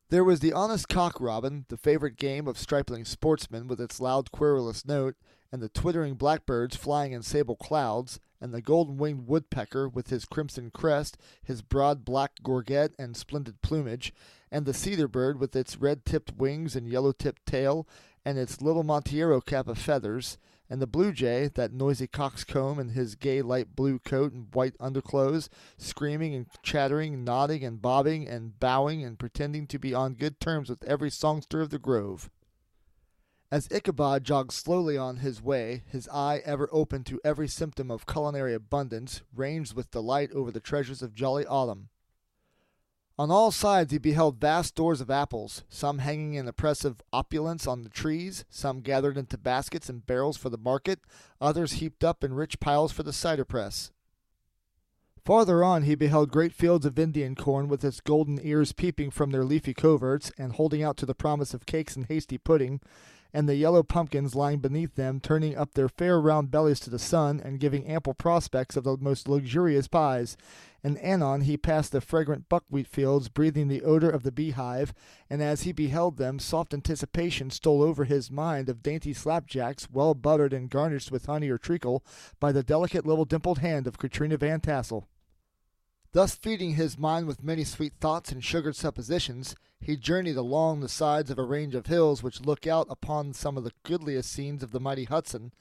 A: There was the honest cock robin, the favorite game of stripling sportsmen, with its loud querulous note, and the twittering blackbirds flying in sable clouds, and the golden winged woodpecker with his crimson crest, his broad black gorget and splendid plumage, and the cedar bird with its red tipped wings and yellow tipped tail, and its little Montero cap of feathers, and the blue jay, that noisy coxcomb in his gay light blue coat and white underclothes, screaming and chattering, nodding and bobbing and bowing and pretending to be on good terms with every songster of the grove. As Ichabod jogged slowly on his way, his eye ever open to every symptom of culinary abundance, ranged with delight over the treasures of jolly autumn. On all sides he beheld vast stores of apples, some hanging in oppressive opulence on the trees, some gathered into baskets and barrels for the market, others heaped up in rich piles for the cider press. Farther on he beheld great fields of Indian corn with its golden ears peeping from their leafy coverts and holding out to the promise of cakes and hasty pudding, and the yellow pumpkins lying beneath them, turning up their fair round bellies to the sun, and giving ample prospects of the most luxurious pies, and anon he passed the fragrant buckwheat fields, breathing the odor of the beehive, and as he beheld them, soft anticipation stole over his mind of dainty slapjacks, well buttered and garnished with honey or treacle by the delicate little dimpled hand of Katrina Van Tassel. Thus feeding his mind with many sweet thoughts and sugared suppositions, he journeyed along the sides of a range of hills which look out upon some of the goodliest scenes of the mighty Hudson.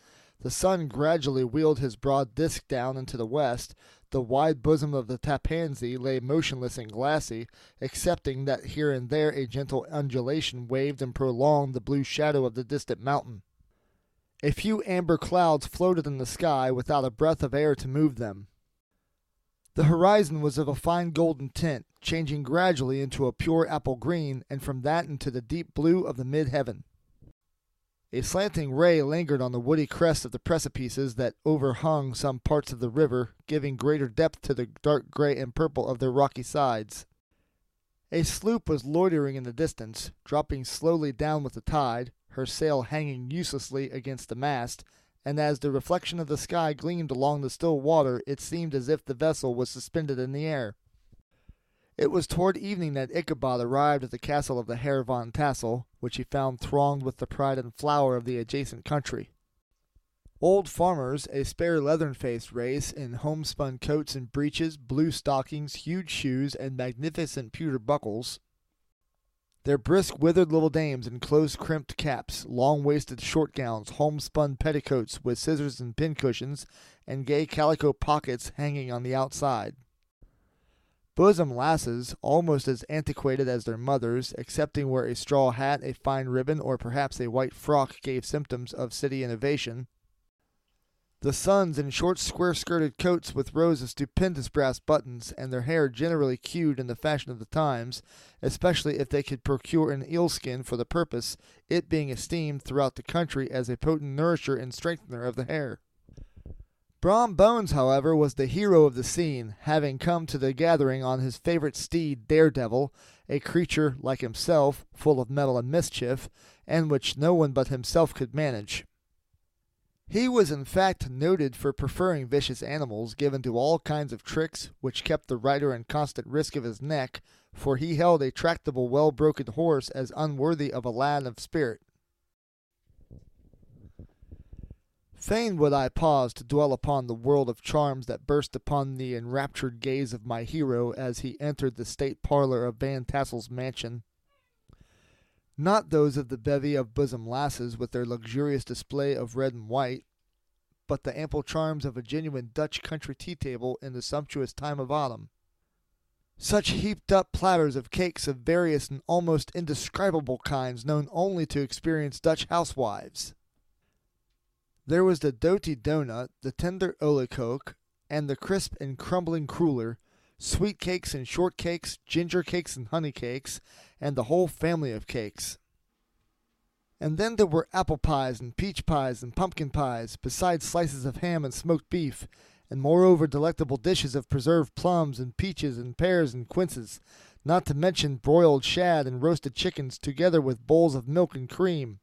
A: The sun gradually wheeled his broad disk down into the west, the wide bosom of the Tappan Zee lay motionless and glassy, excepting that here and there a gentle undulation waved and prolonged the blue shadow of the distant mountain. A few amber clouds floated in the sky without a breath of air to move them. The horizon was of a fine golden tint, changing gradually into a pure apple green, and from that into the deep blue of the mid heaven. A slanting ray lingered on the woody crest of the precipices that overhung some parts of the river, giving greater depth to the dark gray and purple of their rocky sides. A sloop was loitering in the distance, dropping slowly down with the tide, her sail hanging uselessly against the mast, and as the reflection of the sky gleamed along the still water, it seemed as if the vessel was suspended in the air. It was toward evening that Ichabod arrived at the castle of the Heer Van Tassel, which he found thronged with the pride and flower of the adjacent country. Old farmers, a spare leathern faced race, in homespun coats and breeches, blue stockings, huge shoes, and magnificent pewter buckles, their brisk, withered little dames in close crimped caps, long waisted short gowns, homespun petticoats with scissors and pincushions, and gay calico pockets hanging on the outside. Bosom lasses, almost as antiquated as their mothers, excepting where a straw hat, a fine ribbon, or perhaps a white frock gave symptoms of city innovation. The sons in short square skirted coats with rows of stupendous brass buttons, and their hair generally queued in the fashion of the times, especially if they could procure an eel skin for the purpose, it being esteemed throughout the country as a potent nourisher and strengthener of the hair. Brom Bones, however, was the hero of the scene, having come to the gathering on his favorite steed, Daredevil, a creature, like himself, full of mettle and mischief, and which no one but himself could manage. He was in fact noted for preferring vicious animals, given to all kinds of tricks, which kept the rider in constant risk of his neck, for he held a tractable, well broken horse as unworthy of a lad of spirit. Fain would I pause to dwell upon the world of charms that burst upon the enraptured gaze of my hero as he entered the state parlor of Van Tassel's mansion. Not those of the bevy of bosom lasses with their luxurious display of red and white, but the ample charms of a genuine Dutch country tea table in the sumptuous time of autumn. Such heaped up platters of cakes of various and almost indescribable kinds known only to experienced Dutch housewives. There was the doughty doughnut, the tender olykoek, and the crisp and crumbling cruller, sweet cakes and short cakes, ginger cakes and honey cakes, and the whole family of cakes. And then there were apple pies and peach pies and pumpkin pies, besides slices of ham and smoked beef, and moreover delectable dishes of preserved plums and peaches and pears and quinces, not to mention broiled shad and roasted chickens, together with bowls of milk and cream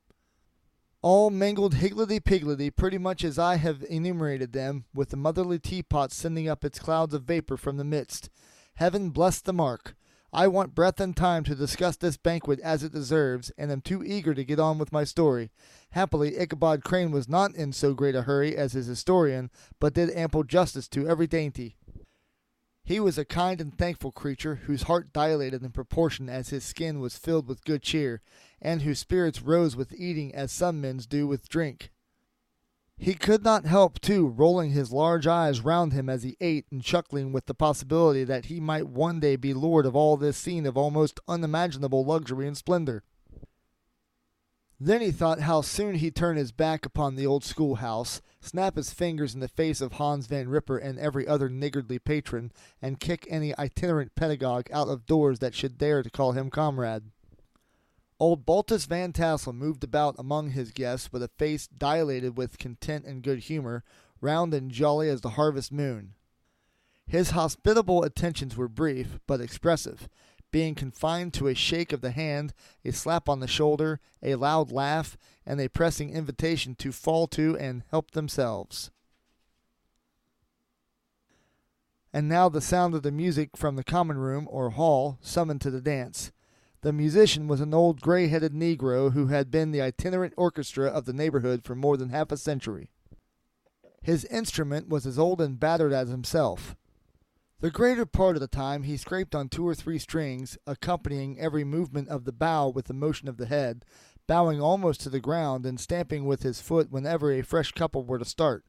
A: all mangled higgledy piggledy, pretty much as I have enumerated them, with the motherly teapot sending up its clouds of vapor from the midst. Heaven bless the mark! I want breath and time to discuss this banquet as it deserves, and am too eager to get on with my story. Happily, Ichabod Crane was not in so great a hurry as his historian, but did ample justice to every dainty. He was a kind and thankful creature, whose heart dilated in proportion as his skin was filled with good cheer, and whose spirits rose with eating as some men's do with drink. He could not help, too, rolling his large eyes round him as he ate, and chuckling with the possibility that he might one day be lord of all this scene of almost unimaginable luxury and splendor. Then he thought how soon he'd turn his back upon the old schoolhouse, snap his fingers in the face of Hans Van Ripper and every other niggardly patron, and kick any itinerant pedagogue out of doors that should dare to call him comrade. Old Baltus Van Tassel moved about among his guests with a face dilated with content and good humor, round and jolly as the harvest moon. His hospitable attentions were brief, but expressive, being confined to a shake of the hand, a slap on the shoulder, a loud laugh, and a pressing invitation to fall to and help themselves. and now the sound of the music from the common room or hall summoned to the dance. The musician was an old gray headed Negro who had been the itinerant orchestra of the neighborhood for more than half a century. His instrument was as old and battered as himself. The greater part of the time he scraped on two or three strings, accompanying every movement of the bow with the motion of the head, bowing almost to the ground and stamping with his foot whenever a fresh couple were to start.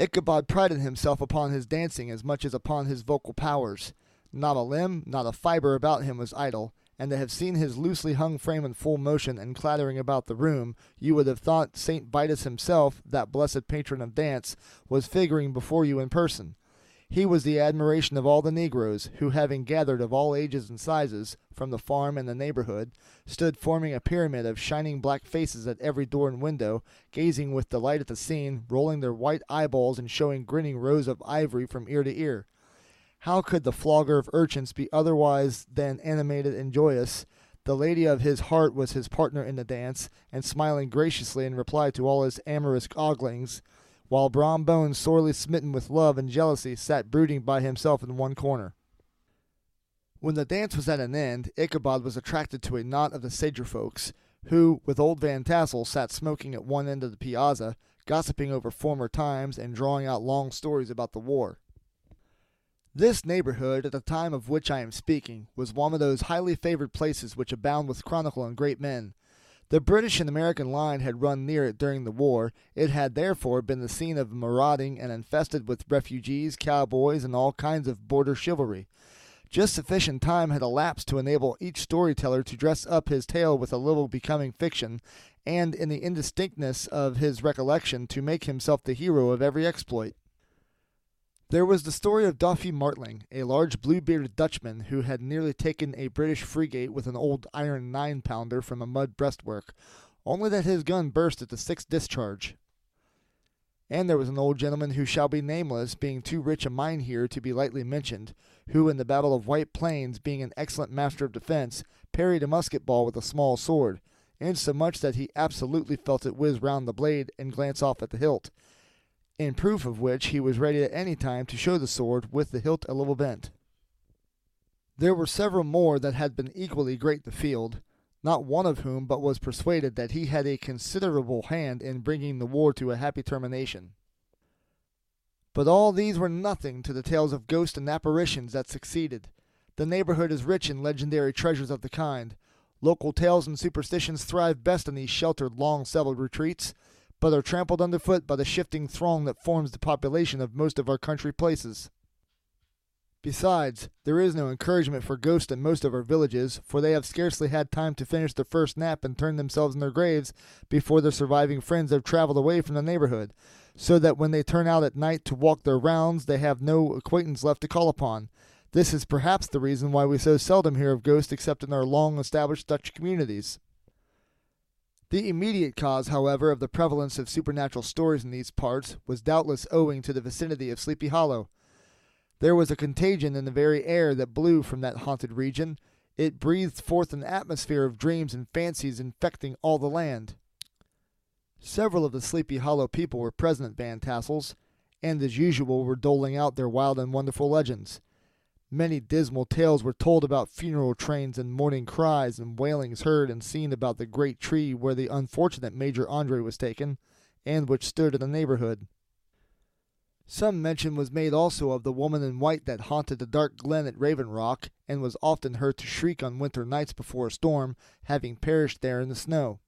A: Ichabod prided himself upon his dancing as much as upon his vocal powers. Not a limb, not a fiber about him was idle, and to have seen his loosely hung frame in full motion and clattering about the room, you would have thought St. Vitus himself, that blessed patron of dance, was figuring before you in person. He was the admiration of all the negroes, who, having gathered of all ages and sizes, from the farm and the neighborhood, stood forming a pyramid of shining black faces at every door and window, gazing with delight at the scene, rolling their white eyeballs and showing grinning rows of ivory from ear to ear. How could the flogger of urchins be otherwise than animated and joyous? The lady of his heart was his partner in the dance, and smiling graciously in reply to all his amorous oglings, while Brom Bones, sorely smitten with love and jealousy, sat brooding by himself in one corner. When the dance was at an end, Ichabod was attracted to a knot of the Sager folks, who, with old Van Tassel, sat smoking at one end of the piazza, gossiping over former times and drawing out long stories about the war. This neighborhood, at the time of which I am speaking, was one of those highly favored places which abound with chronicle and great men, the British and American line had run near it during the war. It had therefore been the scene of marauding and infested with refugees, cowboys, and all kinds of border chivalry. Just sufficient time had elapsed to enable each storyteller to dress up his tale with a little becoming fiction, and in the indistinctness of his recollection to make himself the hero of every exploit. There was the story of Doffy Martling, a large blue bearded Dutchman who had nearly taken a British frigate with an old iron nine pounder from a mud breastwork, only that his gun burst at the sixth discharge. And there was an old gentleman who shall be nameless, being too rich a mynheer to be lightly mentioned, who in the battle of White Plains, being an excellent master of defence, parried a musket ball with a small sword, insomuch that he absolutely felt it whiz round the blade and glance off at the hilt, in proof of which he was ready at any time to show the sword with the hilt a little bent. There were several more that had been equally great the field, not one of whom but was persuaded that he had a considerable hand in bringing the war to a happy termination. But all these were nothing to the tales of ghosts and apparitions that succeeded. The neighborhood is rich in legendary treasures of the kind. Local tales and superstitions thrive best in these sheltered, long settled retreats, but are trampled underfoot by the shifting throng that forms the population of most of our country places. Besides, there is no encouragement for ghosts in most of our villages, for they have scarcely had time to finish their first nap and turn themselves in their graves before their surviving friends have traveled away from the neighborhood, so that when they turn out at night to walk their rounds, they have no acquaintance left to call upon. This is perhaps the reason why we so seldom hear of ghosts except in our long established Dutch communities. The immediate cause, however, of the prevalence of supernatural stories in these parts was doubtless owing to the vicinity of Sleepy Hollow. There was a contagion in the very air that blew from that haunted region. It breathed forth an atmosphere of dreams and fancies infecting all the land. Several of the Sleepy Hollow people were present at Van Tassel's, and as usual were doling out their wild and wonderful legends. Many dismal tales were told about funeral trains and mourning cries and wailings heard and seen about the great tree where the unfortunate Major Andre was taken, and which stood in the neighborhood. Some mention was made also of the woman in white that haunted the dark glen at Raven Rock, and was often heard to shriek on winter nights before a storm, having perished there in the snow.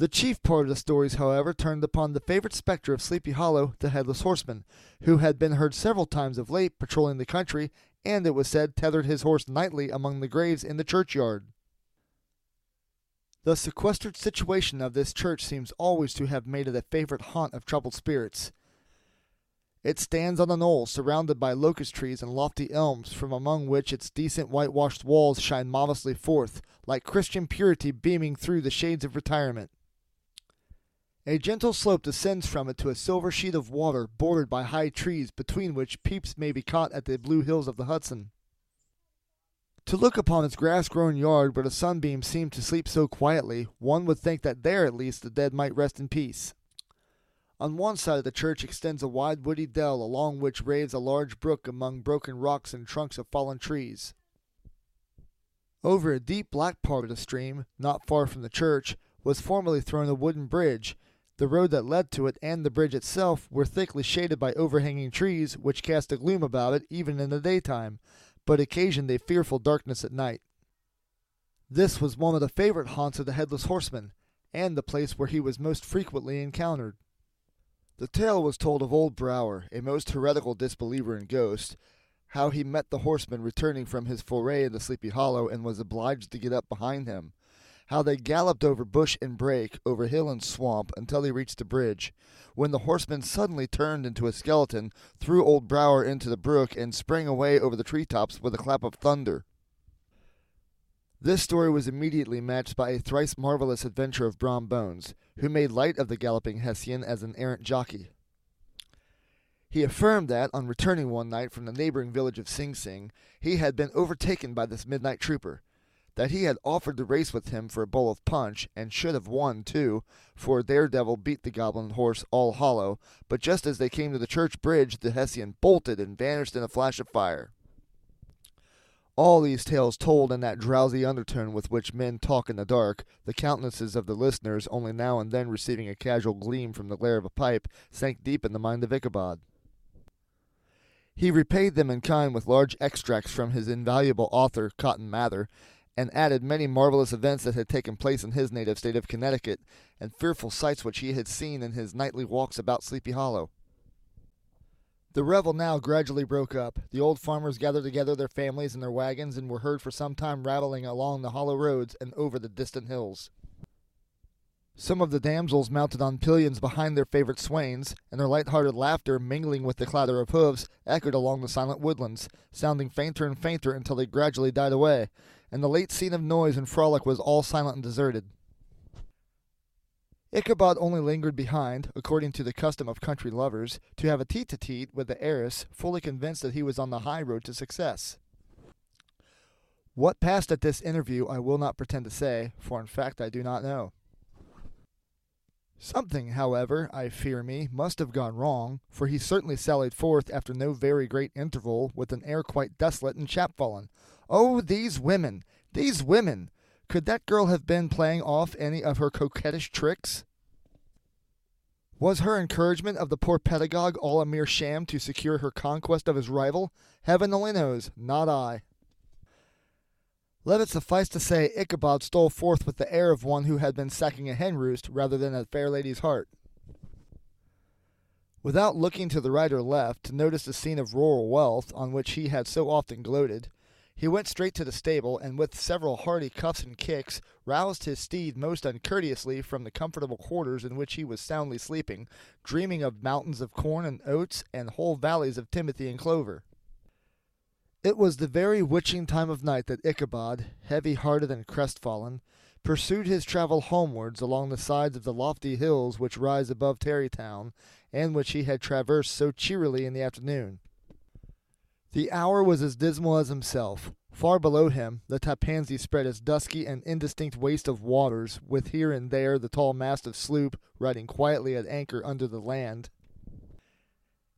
A: The chief part of the stories, however, turned upon the favorite spectre of Sleepy Hollow, the Headless Horseman, who had been heard several times of late patrolling the country, and it was said tethered his horse nightly among the graves in the churchyard. The sequestered situation of this church seems always to have made it a favorite haunt of troubled spirits. It stands on a knoll surrounded by locust trees and lofty elms, from among which its decent whitewashed walls shine modestly forth, like Christian purity beaming through the shades of retirement. A gentle slope descends from it to a silver sheet of water bordered by high trees, between which peeps may be caught at the blue hills of the Hudson. To look upon its grass grown yard where the sunbeams seem to sleep so quietly, one would think that there at least the dead might rest in peace. On one side of the church extends a wide woody dell along which raves a large brook among broken rocks and trunks of fallen trees. Over a deep black part of the stream, not far from the church, was formerly thrown a wooden bridge. The road that led to it and the bridge itself were thickly shaded by overhanging trees, which cast a gloom about it even in the daytime, but occasioned a fearful darkness at night. This was one of the favorite haunts of the headless horseman, and the place where he was most frequently encountered. The tale was told of old Brower, a most heretical disbeliever in ghosts, how he met the horseman returning from his foray into Sleepy Hollow and was obliged to get up behind him. How they galloped over bush and brake, over hill and swamp, until they reached the bridge, when the horseman suddenly turned into a skeleton, threw old Brower into the brook, and sprang away over the tree tops with a clap of thunder. This story was immediately matched by a thrice marvelous adventure of Brom Bones, who made light of the galloping Hessian as an errant jockey. He affirmed that, on returning one night from the neighboring village of Sing Sing, he had been overtaken by this midnight trooper, that he had offered to race with him for a bowl of punch, and should have won too, for Daredevil beat the goblin horse all hollow, but just as they came to the church bridge, the Hessian bolted and vanished in a flash of fire. All these tales told in that drowsy undertone with which men talk in the dark, the countenances of the listeners only now and then receiving a casual gleam from the glare of a pipe, sank deep in the mind of Ichabod. He repaid them in kind with large extracts from his invaluable author, Cotton Mather, and added many marvelous events that had taken place in his native state of Connecticut, and fearful sights which he had seen in his nightly walks about Sleepy Hollow. The revel now gradually broke up. The old farmers gathered together their families and their wagons and were heard for some time rattling along the hollow roads and over the distant hills. Some of the damsels mounted on pillions behind their favorite swains, and their light-hearted laughter, mingling with the clatter of hoofs, echoed along the silent woodlands, sounding fainter and fainter until they gradually died away, and the late scene of noise and frolic was all silent and deserted. Ichabod only lingered behind, according to the custom of country lovers, to have a tete-a-tete with the heiress, fully convinced that he was on the high road to success. What passed at this interview I will not pretend to say, for in fact I do not know. Something, however, I fear me, must have gone wrong, for he certainly sallied forth after no very great interval with an air quite desolate and chapfallen. Oh, these women! These women! Could that girl have been playing off any of her coquettish tricks? Was her encouragement of the poor pedagogue all a mere sham to secure her conquest of his rival? Heaven only knows, not I. Let it suffice to say, Ichabod stole forth with the air of one who had been sacking a hen roost rather than a fair lady's heart. Without looking to the right or left to notice the scene of rural wealth on which he had so often gloated, he went straight to the stable, and with several hearty cuffs and kicks, roused his steed most uncourteously from the comfortable quarters in which he was soundly sleeping, dreaming of mountains of corn and oats and whole valleys of timothy and clover. It was the very witching time of night that Ichabod, heavy hearted and crestfallen, pursued his travel homewards along the sides of the lofty hills which rise above Tarrytown, and which he had traversed so cheerily in the afternoon. The hour was as dismal as himself. Far below him, the Tappan Zee spread its dusky and indistinct waste of waters, with here and there the tall mast of sloop riding quietly at anchor under the land.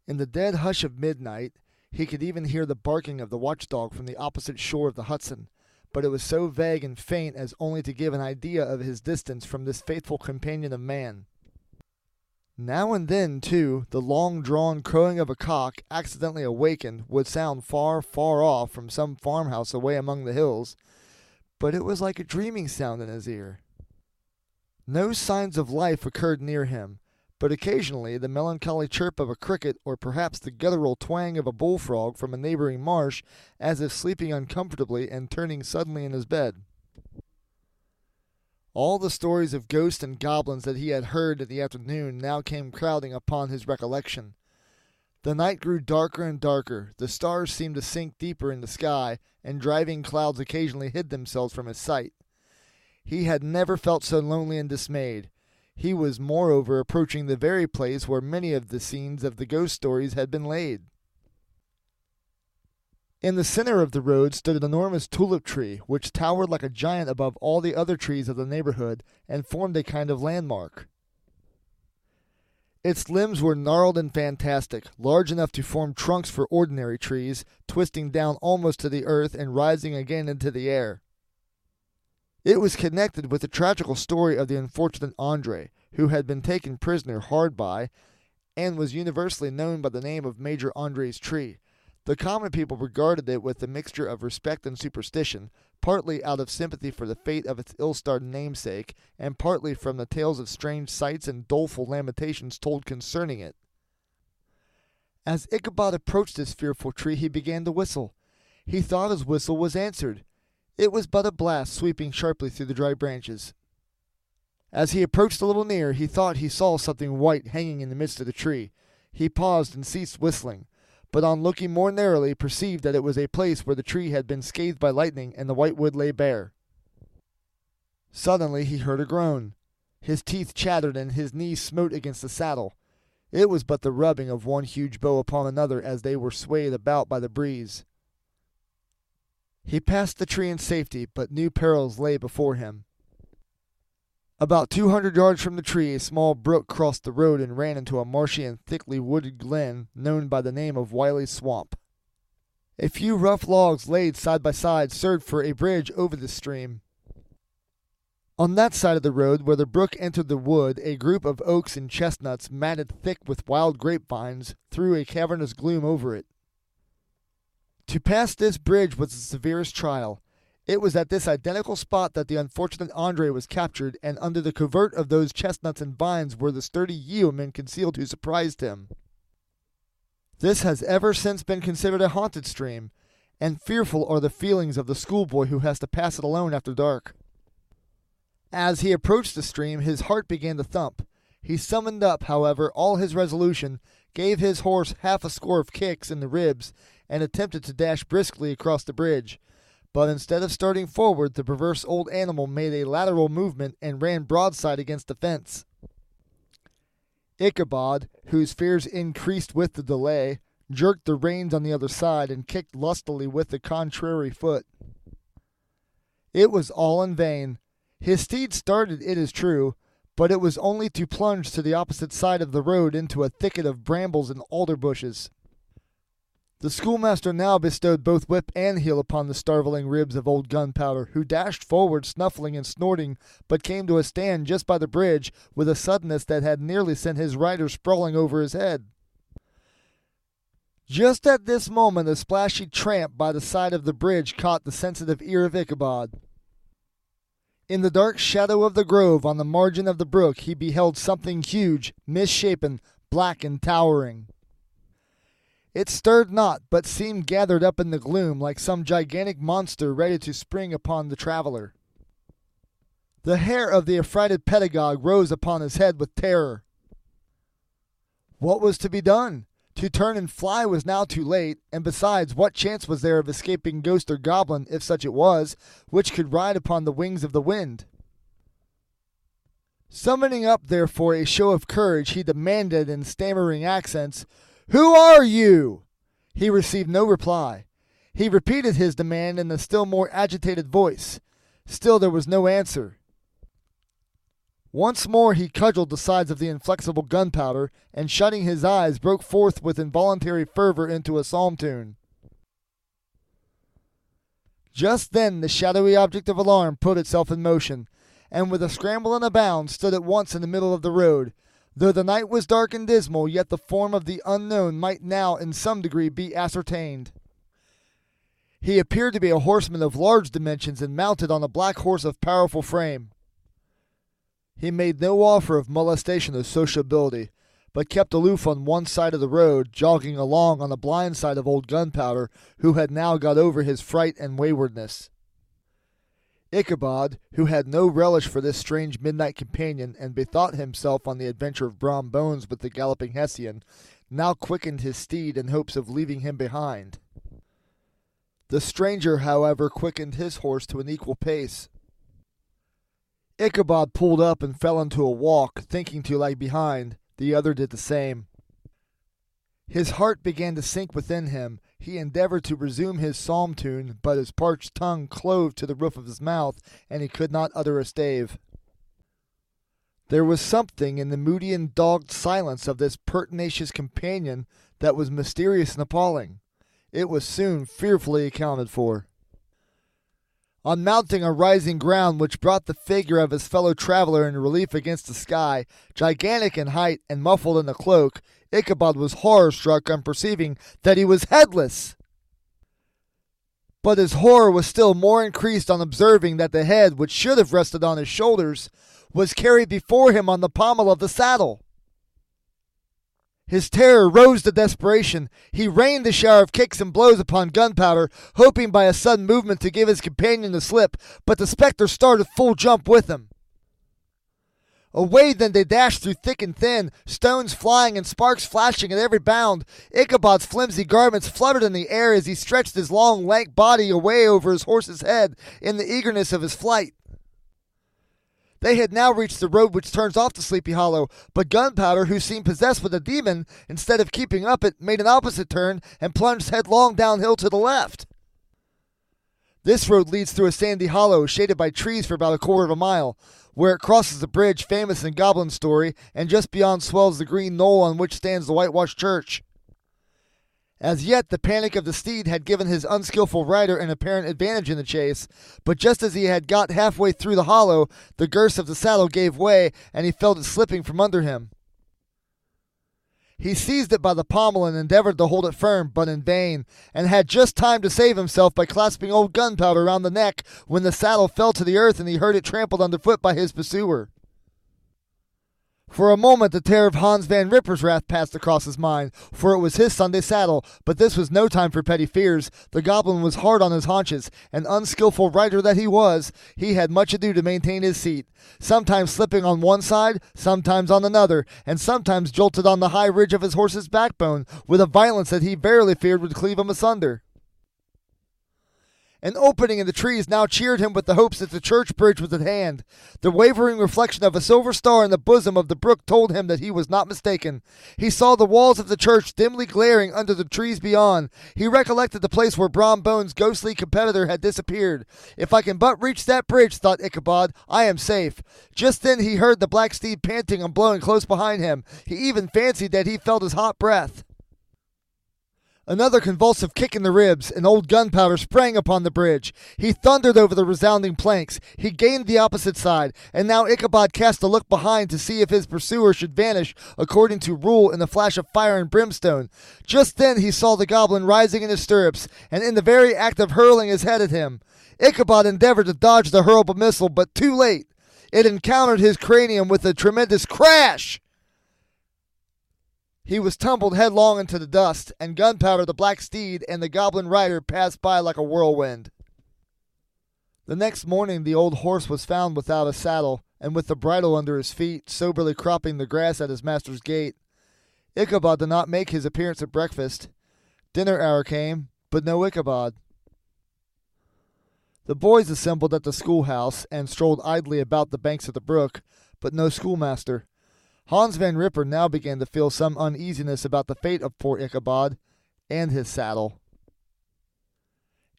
A: In the dead hush of midnight, he could even hear the barking of the watchdog from the opposite shore of the Hudson, but it was so vague and faint as only to give an idea of his distance from this faithful companion of man. Now and then, too, the long drawn crowing of a cock, accidentally awakened, would sound far, far off from some farmhouse away among the hills, but it was like a dreaming sound in his ear. No signs of life occurred near him, but occasionally the melancholy chirp of a cricket, or perhaps the guttural twang of a bullfrog from a neighboring marsh, as if sleeping uncomfortably and turning suddenly in his bed. All the stories of ghosts and goblins that he had heard in the afternoon now came crowding upon his recollection. The night grew darker and darker, the stars seemed to sink deeper in the sky, and driving clouds occasionally hid themselves from his sight. He had never felt so lonely and dismayed. He was moreover approaching the very place where many of the scenes of the ghost stories had been laid. In the center of the road stood an enormous tulip tree, which towered like a giant above all the other trees of the neighborhood and formed a kind of landmark. Its limbs were gnarled and fantastic, large enough to form trunks for ordinary trees, twisting down almost to the earth and rising again into the air. It was connected with the tragical story of the unfortunate Andre, who had been taken prisoner hard by, and was universally known by the name of Major Andre's tree. The common people regarded it with a mixture of respect and superstition, partly out of sympathy for the fate of its ill starred namesake, and partly from the tales of strange sights and doleful lamentations told concerning it. As Ichabod approached this fearful tree, he began to whistle. He thought his whistle was answered. It was but a blast sweeping sharply through the dry branches. As he approached a little nearer, he thought he saw something white hanging in the midst of the tree. He paused and ceased whistling but on looking more narrowly perceived that it was a place where the tree had been scathed by lightning and the white wood lay bare. Suddenly he heard a groan. His teeth chattered and his knees smote against the saddle. It was but the rubbing of one huge bow upon another as they were swayed about by the breeze. He passed the tree in safety, but new perils lay before him. About two hundred yards from the tree, a small brook crossed the road and ran into a marshy and thickly wooded glen known by the name of Wiley's Swamp. A few rough logs laid side by side served for a bridge over the stream. On that side of the road where the brook entered the wood, a group of oaks and chestnuts, matted thick with wild grapevines, threw a cavernous gloom over it. To pass this bridge was the severest trial, it was at this identical spot that the unfortunate Andre was captured, and under the covert of those chestnuts and vines were the sturdy yeomen concealed who surprised him. This has ever since been considered a haunted stream, and fearful are the feelings of the schoolboy who has to pass it alone after dark. As he approached the stream, his heart began to thump. He summoned up, however, all his resolution, gave his horse half a score of kicks in the ribs, and attempted to dash briskly across the bridge but instead of starting forward, the perverse old animal made a lateral movement and ran broadside against the fence. Ichabod, whose fears increased with the delay, jerked the reins on the other side and kicked lustily with the contrary foot. It was all in vain. His steed started, it is true, but it was only to plunge to the opposite side of the road into a thicket of brambles and alder bushes. The schoolmaster now bestowed both whip and heel upon the starveling ribs of old Gunpowder, who dashed forward, snuffling and snorting, but came to a stand just by the bridge with a suddenness that had nearly sent his rider sprawling over his head. Just at this moment, a splashy tramp by the side of the bridge caught the sensitive ear of Ichabod. In the dark shadow of the grove on the margin of the brook, he beheld something huge, misshapen, black, and towering. It stirred not, but seemed gathered up in the gloom like some gigantic monster ready to spring upon the traveler. The hair of the affrighted pedagogue rose upon his head with terror. What was to be done? To turn and fly was now too late, and besides, what chance was there of escaping ghost or goblin, if such it was, which could ride upon the wings of the wind? Summoning up, therefore, a show of courage, he demanded in stammering accents, who are you? He received no reply. He repeated his demand in a still more agitated voice. Still there was no answer. Once more he cudgeled the sides of the inflexible gunpowder, and shutting his eyes, broke forth with involuntary fervor into a psalm tune. Just then the shadowy object of alarm put itself in motion, and with a scramble and a bound stood at once in the middle of the road, Though the night was dark and dismal, yet the form of the unknown might now in some degree be ascertained. He appeared to be a horseman of large dimensions and mounted on a black horse of powerful frame. He made no offer of molestation or sociability, but kept aloof on one side of the road, jogging along on the blind side of old Gunpowder, who had now got over his fright and waywardness. Ichabod, who had no relish for this strange midnight companion, and bethought himself on the adventure of Brom Bones with the galloping Hessian, now quickened his steed in hopes of leaving him behind. The stranger, however, quickened his horse to an equal pace. Ichabod pulled up and fell into a walk, thinking to lag behind. The other did the same. His heart began to sink within him, he endeavored to resume his psalm tune, but his parched tongue clove to the roof of his mouth, and he could not utter a stave. There was something in the moody and dogged silence of this pertinacious companion that was mysterious and appalling. It was soon fearfully accounted for. On mounting a rising ground which brought the figure of his fellow traveler in relief against the sky, gigantic in height and muffled in a cloak, Ichabod was horror struck on perceiving that he was headless. But his horror was still more increased on observing that the head, which should have rested on his shoulders, was carried before him on the pommel of the saddle. His terror rose to desperation. He rained a shower of kicks and blows upon Gunpowder, hoping by a sudden movement to give his companion the slip, but the spectre started full jump with him. Away then they dashed through thick and thin, stones flying and sparks flashing at every bound. Ichabod's flimsy garments fluttered in the air as he stretched his long, lank body away over his horse's head in the eagerness of his flight. They had now reached the road which turns off to Sleepy Hollow, but Gunpowder, who seemed possessed with a demon, instead of keeping up it, made an opposite turn and plunged headlong downhill to the left. This road leads through a sandy hollow shaded by trees for about a quarter of a mile where it crosses the bridge famous in Goblin story, and just beyond swells the green knoll on which stands the whitewashed church. As yet, the panic of the steed had given his unskilful rider an apparent advantage in the chase, but just as he had got halfway through the hollow, the girths of the saddle gave way, and he felt it slipping from under him. He seized it by the pommel and endeavored to hold it firm, but in vain, and had just time to save himself by clasping old gunpowder round the neck when the saddle fell to the earth and he heard it trampled underfoot by his pursuer. For a moment, the terror of Hans Van Ripper's wrath passed across his mind, for it was his Sunday saddle. But this was no time for petty fears. The goblin was hard on his haunches, and unskilful rider that he was, he had much ado to maintain his seat, sometimes slipping on one side, sometimes on another, and sometimes jolted on the high ridge of his horse's backbone with a violence that he verily feared would cleave him asunder. An opening in the trees now cheered him with the hopes that the church bridge was at hand. The wavering reflection of a silver star in the bosom of the brook told him that he was not mistaken. He saw the walls of the church dimly glaring under the trees beyond. He recollected the place where Brom Bones' ghostly competitor had disappeared. If I can but reach that bridge, thought Ichabod, I am safe. Just then he heard the black steed panting and blowing close behind him. He even fancied that he felt his hot breath. Another convulsive kick in the ribs, and old Gunpowder sprang upon the bridge. He thundered over the resounding planks. He gained the opposite side, and now Ichabod cast a look behind to see if his pursuer should vanish according to rule in the flash of fire and brimstone. Just then he saw the goblin rising in his stirrups, and in the very act of hurling his head at him. Ichabod endeavored to dodge the hurled missile, but too late. It encountered his cranium with a tremendous crash. He was tumbled headlong into the dust, and Gunpowder the black steed and the goblin rider passed by like a whirlwind. The next morning the old horse was found without a saddle, and with the bridle under his feet, soberly cropping the grass at his master's gate. Ichabod did not make his appearance at breakfast. Dinner hour came, but no Ichabod. The boys assembled at the schoolhouse and strolled idly about the banks of the brook, but no schoolmaster. Hans Van Ripper now began to feel some uneasiness about the fate of poor Ichabod and his saddle.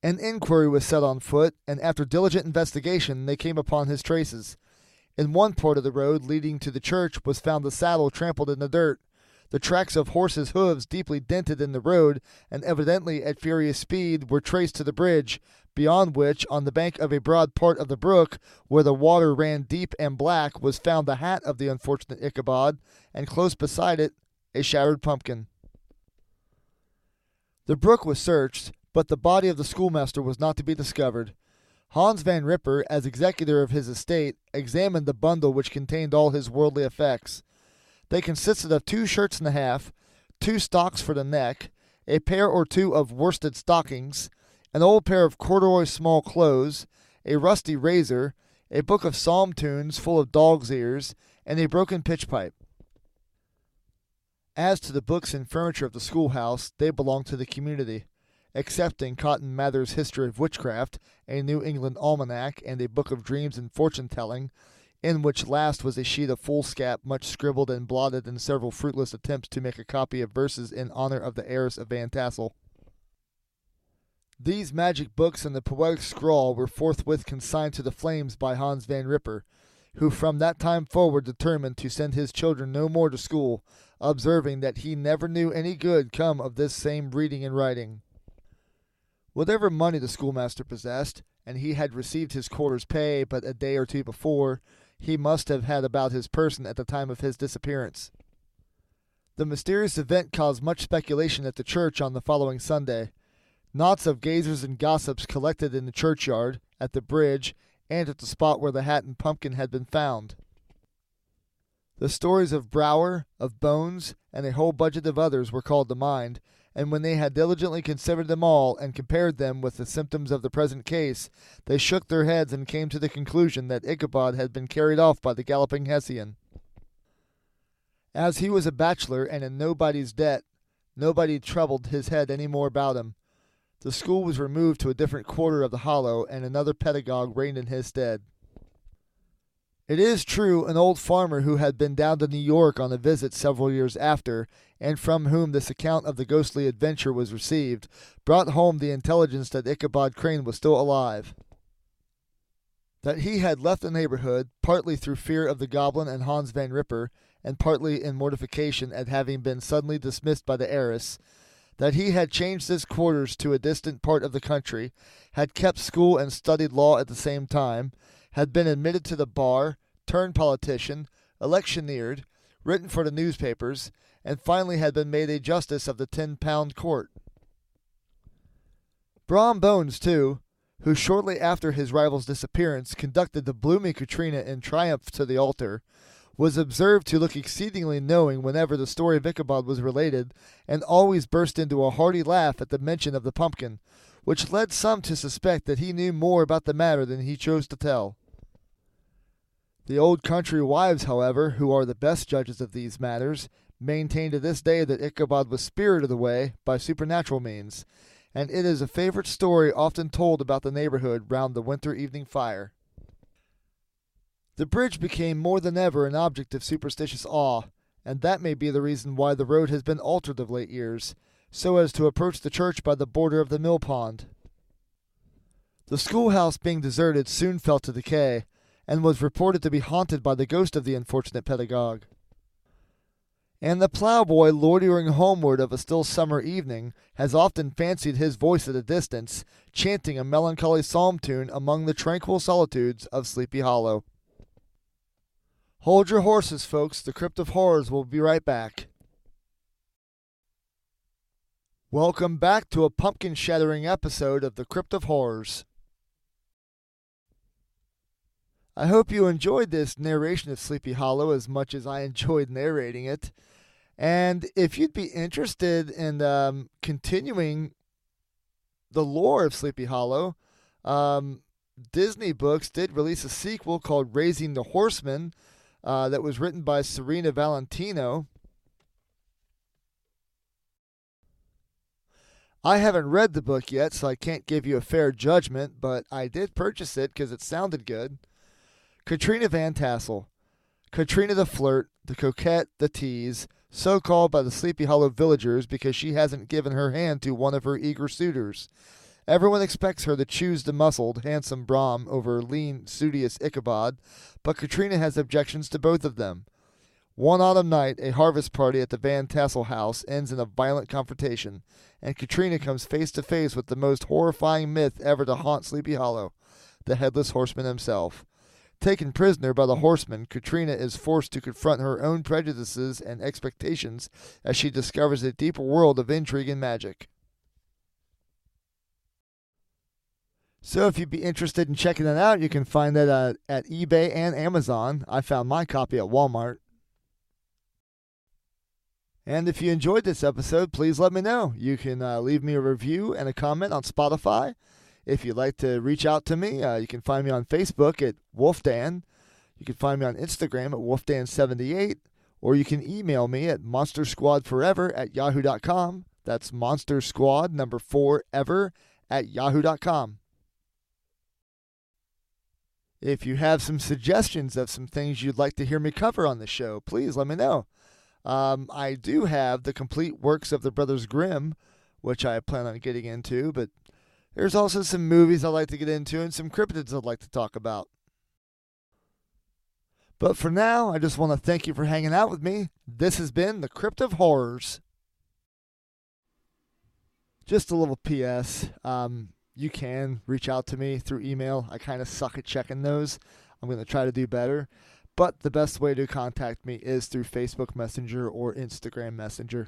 A: An inquiry was set on foot, and after diligent investigation they came upon his traces. In one part of the road leading to the church was found the saddle trampled in the dirt, the tracks of horses' hoofs deeply dented in the road, and evidently at furious speed, were traced to the bridge, beyond which, on the bank of a broad part of the brook, where the water ran deep and black, was found the hat of the unfortunate Ichabod, and close beside it a shattered pumpkin. The brook was searched, but the body of the schoolmaster was not to be discovered. Hans Van Ripper, as executor of his estate, examined the bundle which contained all his worldly effects. They consisted of two shirts and a half, two stocks for the neck, a pair or two of worsted stockings, an old pair of corduroy small clothes, a rusty razor, a book of psalm tunes full of dog's ears, and a broken pitch pipe. As to the books and furniture of the schoolhouse, they belonged to the community, excepting Cotton Mather's History of Witchcraft, a New England Almanac, and a book of dreams and fortune telling, in which last was a sheet of foolscap much scribbled and blotted in several fruitless attempts to make a copy of verses in honor of the heiress of Van Tassel. These magic books and the poetic scrawl were forthwith consigned to the flames by Hans Van Ripper. who from that time forward determined to send his children no more to school, observing that he never knew any good come of this same reading and writing. Whatever money the schoolmaster possessed, and he had received his quarter's pay but a day or two before, he must have had about his person at the time of his disappearance. The mysterious event caused much speculation at the church on the following Sunday. Knots of gazers and gossips collected in the churchyard, at the bridge, and at the spot where the hat and pumpkin had been found. The stories of Brouwer, of Bones, and a whole budget of others were called to mind, and when they had diligently considered them all and compared them with the symptoms of the present case, they shook their heads and came to the conclusion that Ichabod had been carried off by the galloping Hessian. As he was a bachelor and in nobody's debt, nobody troubled his head any more about him. The school was removed to a different quarter of the hollow, and another pedagogue reigned in his stead. It is true, an old farmer who had been down to New York on a visit several years after, and from whom this account of the ghostly adventure was received, brought home the intelligence that Ichabod Crane was still alive. That he had left the neighborhood, partly through fear of the goblin and Hans Van Ripper, and partly in mortification at having been suddenly dismissed by the heiress, that he had changed his quarters to a distant part of the country, had kept school and studied law at the same time, had been admitted to the bar, turned politician, electioneered, written for the newspapers, and finally had been made a justice of the ten pound court. Brom Bones, too, who shortly after his rival's disappearance conducted the blooming Katrina in triumph to the altar, was observed to look exceedingly knowing whenever the story of Ichabod was related, and always burst into a hearty laugh at the mention of the pumpkin, which led some to suspect that he knew more about the matter than he chose to tell. The old country wives, however, who are the best judges of these matters, maintain to this day that Ichabod was spirited away by supernatural means, and it is a favorite story often told about the neighborhood round the winter evening fire. The bridge became more than ever an object of superstitious awe, and that may be the reason why the road has been altered of late years, so as to approach the church by the border of the mill pond. The schoolhouse being deserted soon fell to decay, and was reported to be haunted by the ghost of the unfortunate pedagogue. And the ploughboy, loitering homeward of a still summer evening, has often fancied his voice at a distance, chanting a melancholy psalm tune among the tranquil solitudes of Sleepy Hollow. Hold your horses, folks. The Crypt of Horrors will be right back. Welcome back to a pumpkin shattering episode of The Crypt of Horrors. I hope you enjoyed this narration of Sleepy Hollow as much as I enjoyed narrating it. And if you'd be interested in um, continuing the lore of Sleepy Hollow, um, Disney Books did release a sequel called Raising the Horseman uh, that was written by Serena Valentino. I haven't read the book yet, so I can't give you a fair judgment, but I did purchase it because it sounded good. Katrina Van Tassel. Katrina the flirt, the coquette, the tease, so called by the Sleepy Hollow villagers because she hasn't given her hand to one of her eager suitors. Everyone expects her to choose the muscled, handsome Brom over lean, studious Ichabod, but Katrina has objections to both of them. One autumn night, a harvest party at the Van Tassel house ends in a violent confrontation, and Katrina comes face to face with the most horrifying myth ever to haunt Sleepy Hollow the Headless Horseman himself. Taken prisoner by the horseman, Katrina is forced to confront her own prejudices and expectations as she discovers a deeper world of intrigue and magic. So, if you'd be interested in checking that out, you can find that uh, at eBay and Amazon. I found my copy at Walmart. And if you enjoyed this episode, please let me know. You can uh, leave me a review and a comment on Spotify. If you'd like to reach out to me, uh, you can find me on Facebook at Wolfdan. You can find me on Instagram at Wolfdan78, or you can email me at monstersquadforever at yahoo.com. That's Monster Squad number four ever at yahoo.com. If you have some suggestions of some things you'd like to hear me cover on the show, please let me know. Um, I do have the complete works of the Brothers Grimm, which I plan on getting into, but there's also some movies I'd like to get into and some cryptids I'd like to talk about. But for now, I just want to thank you for hanging out with me. This has been the Crypt of Horrors. Just a little PS. Um, you can reach out to me through email. I kind of suck at checking those. I'm going to try to do better. But the best way to contact me is through Facebook Messenger or Instagram Messenger.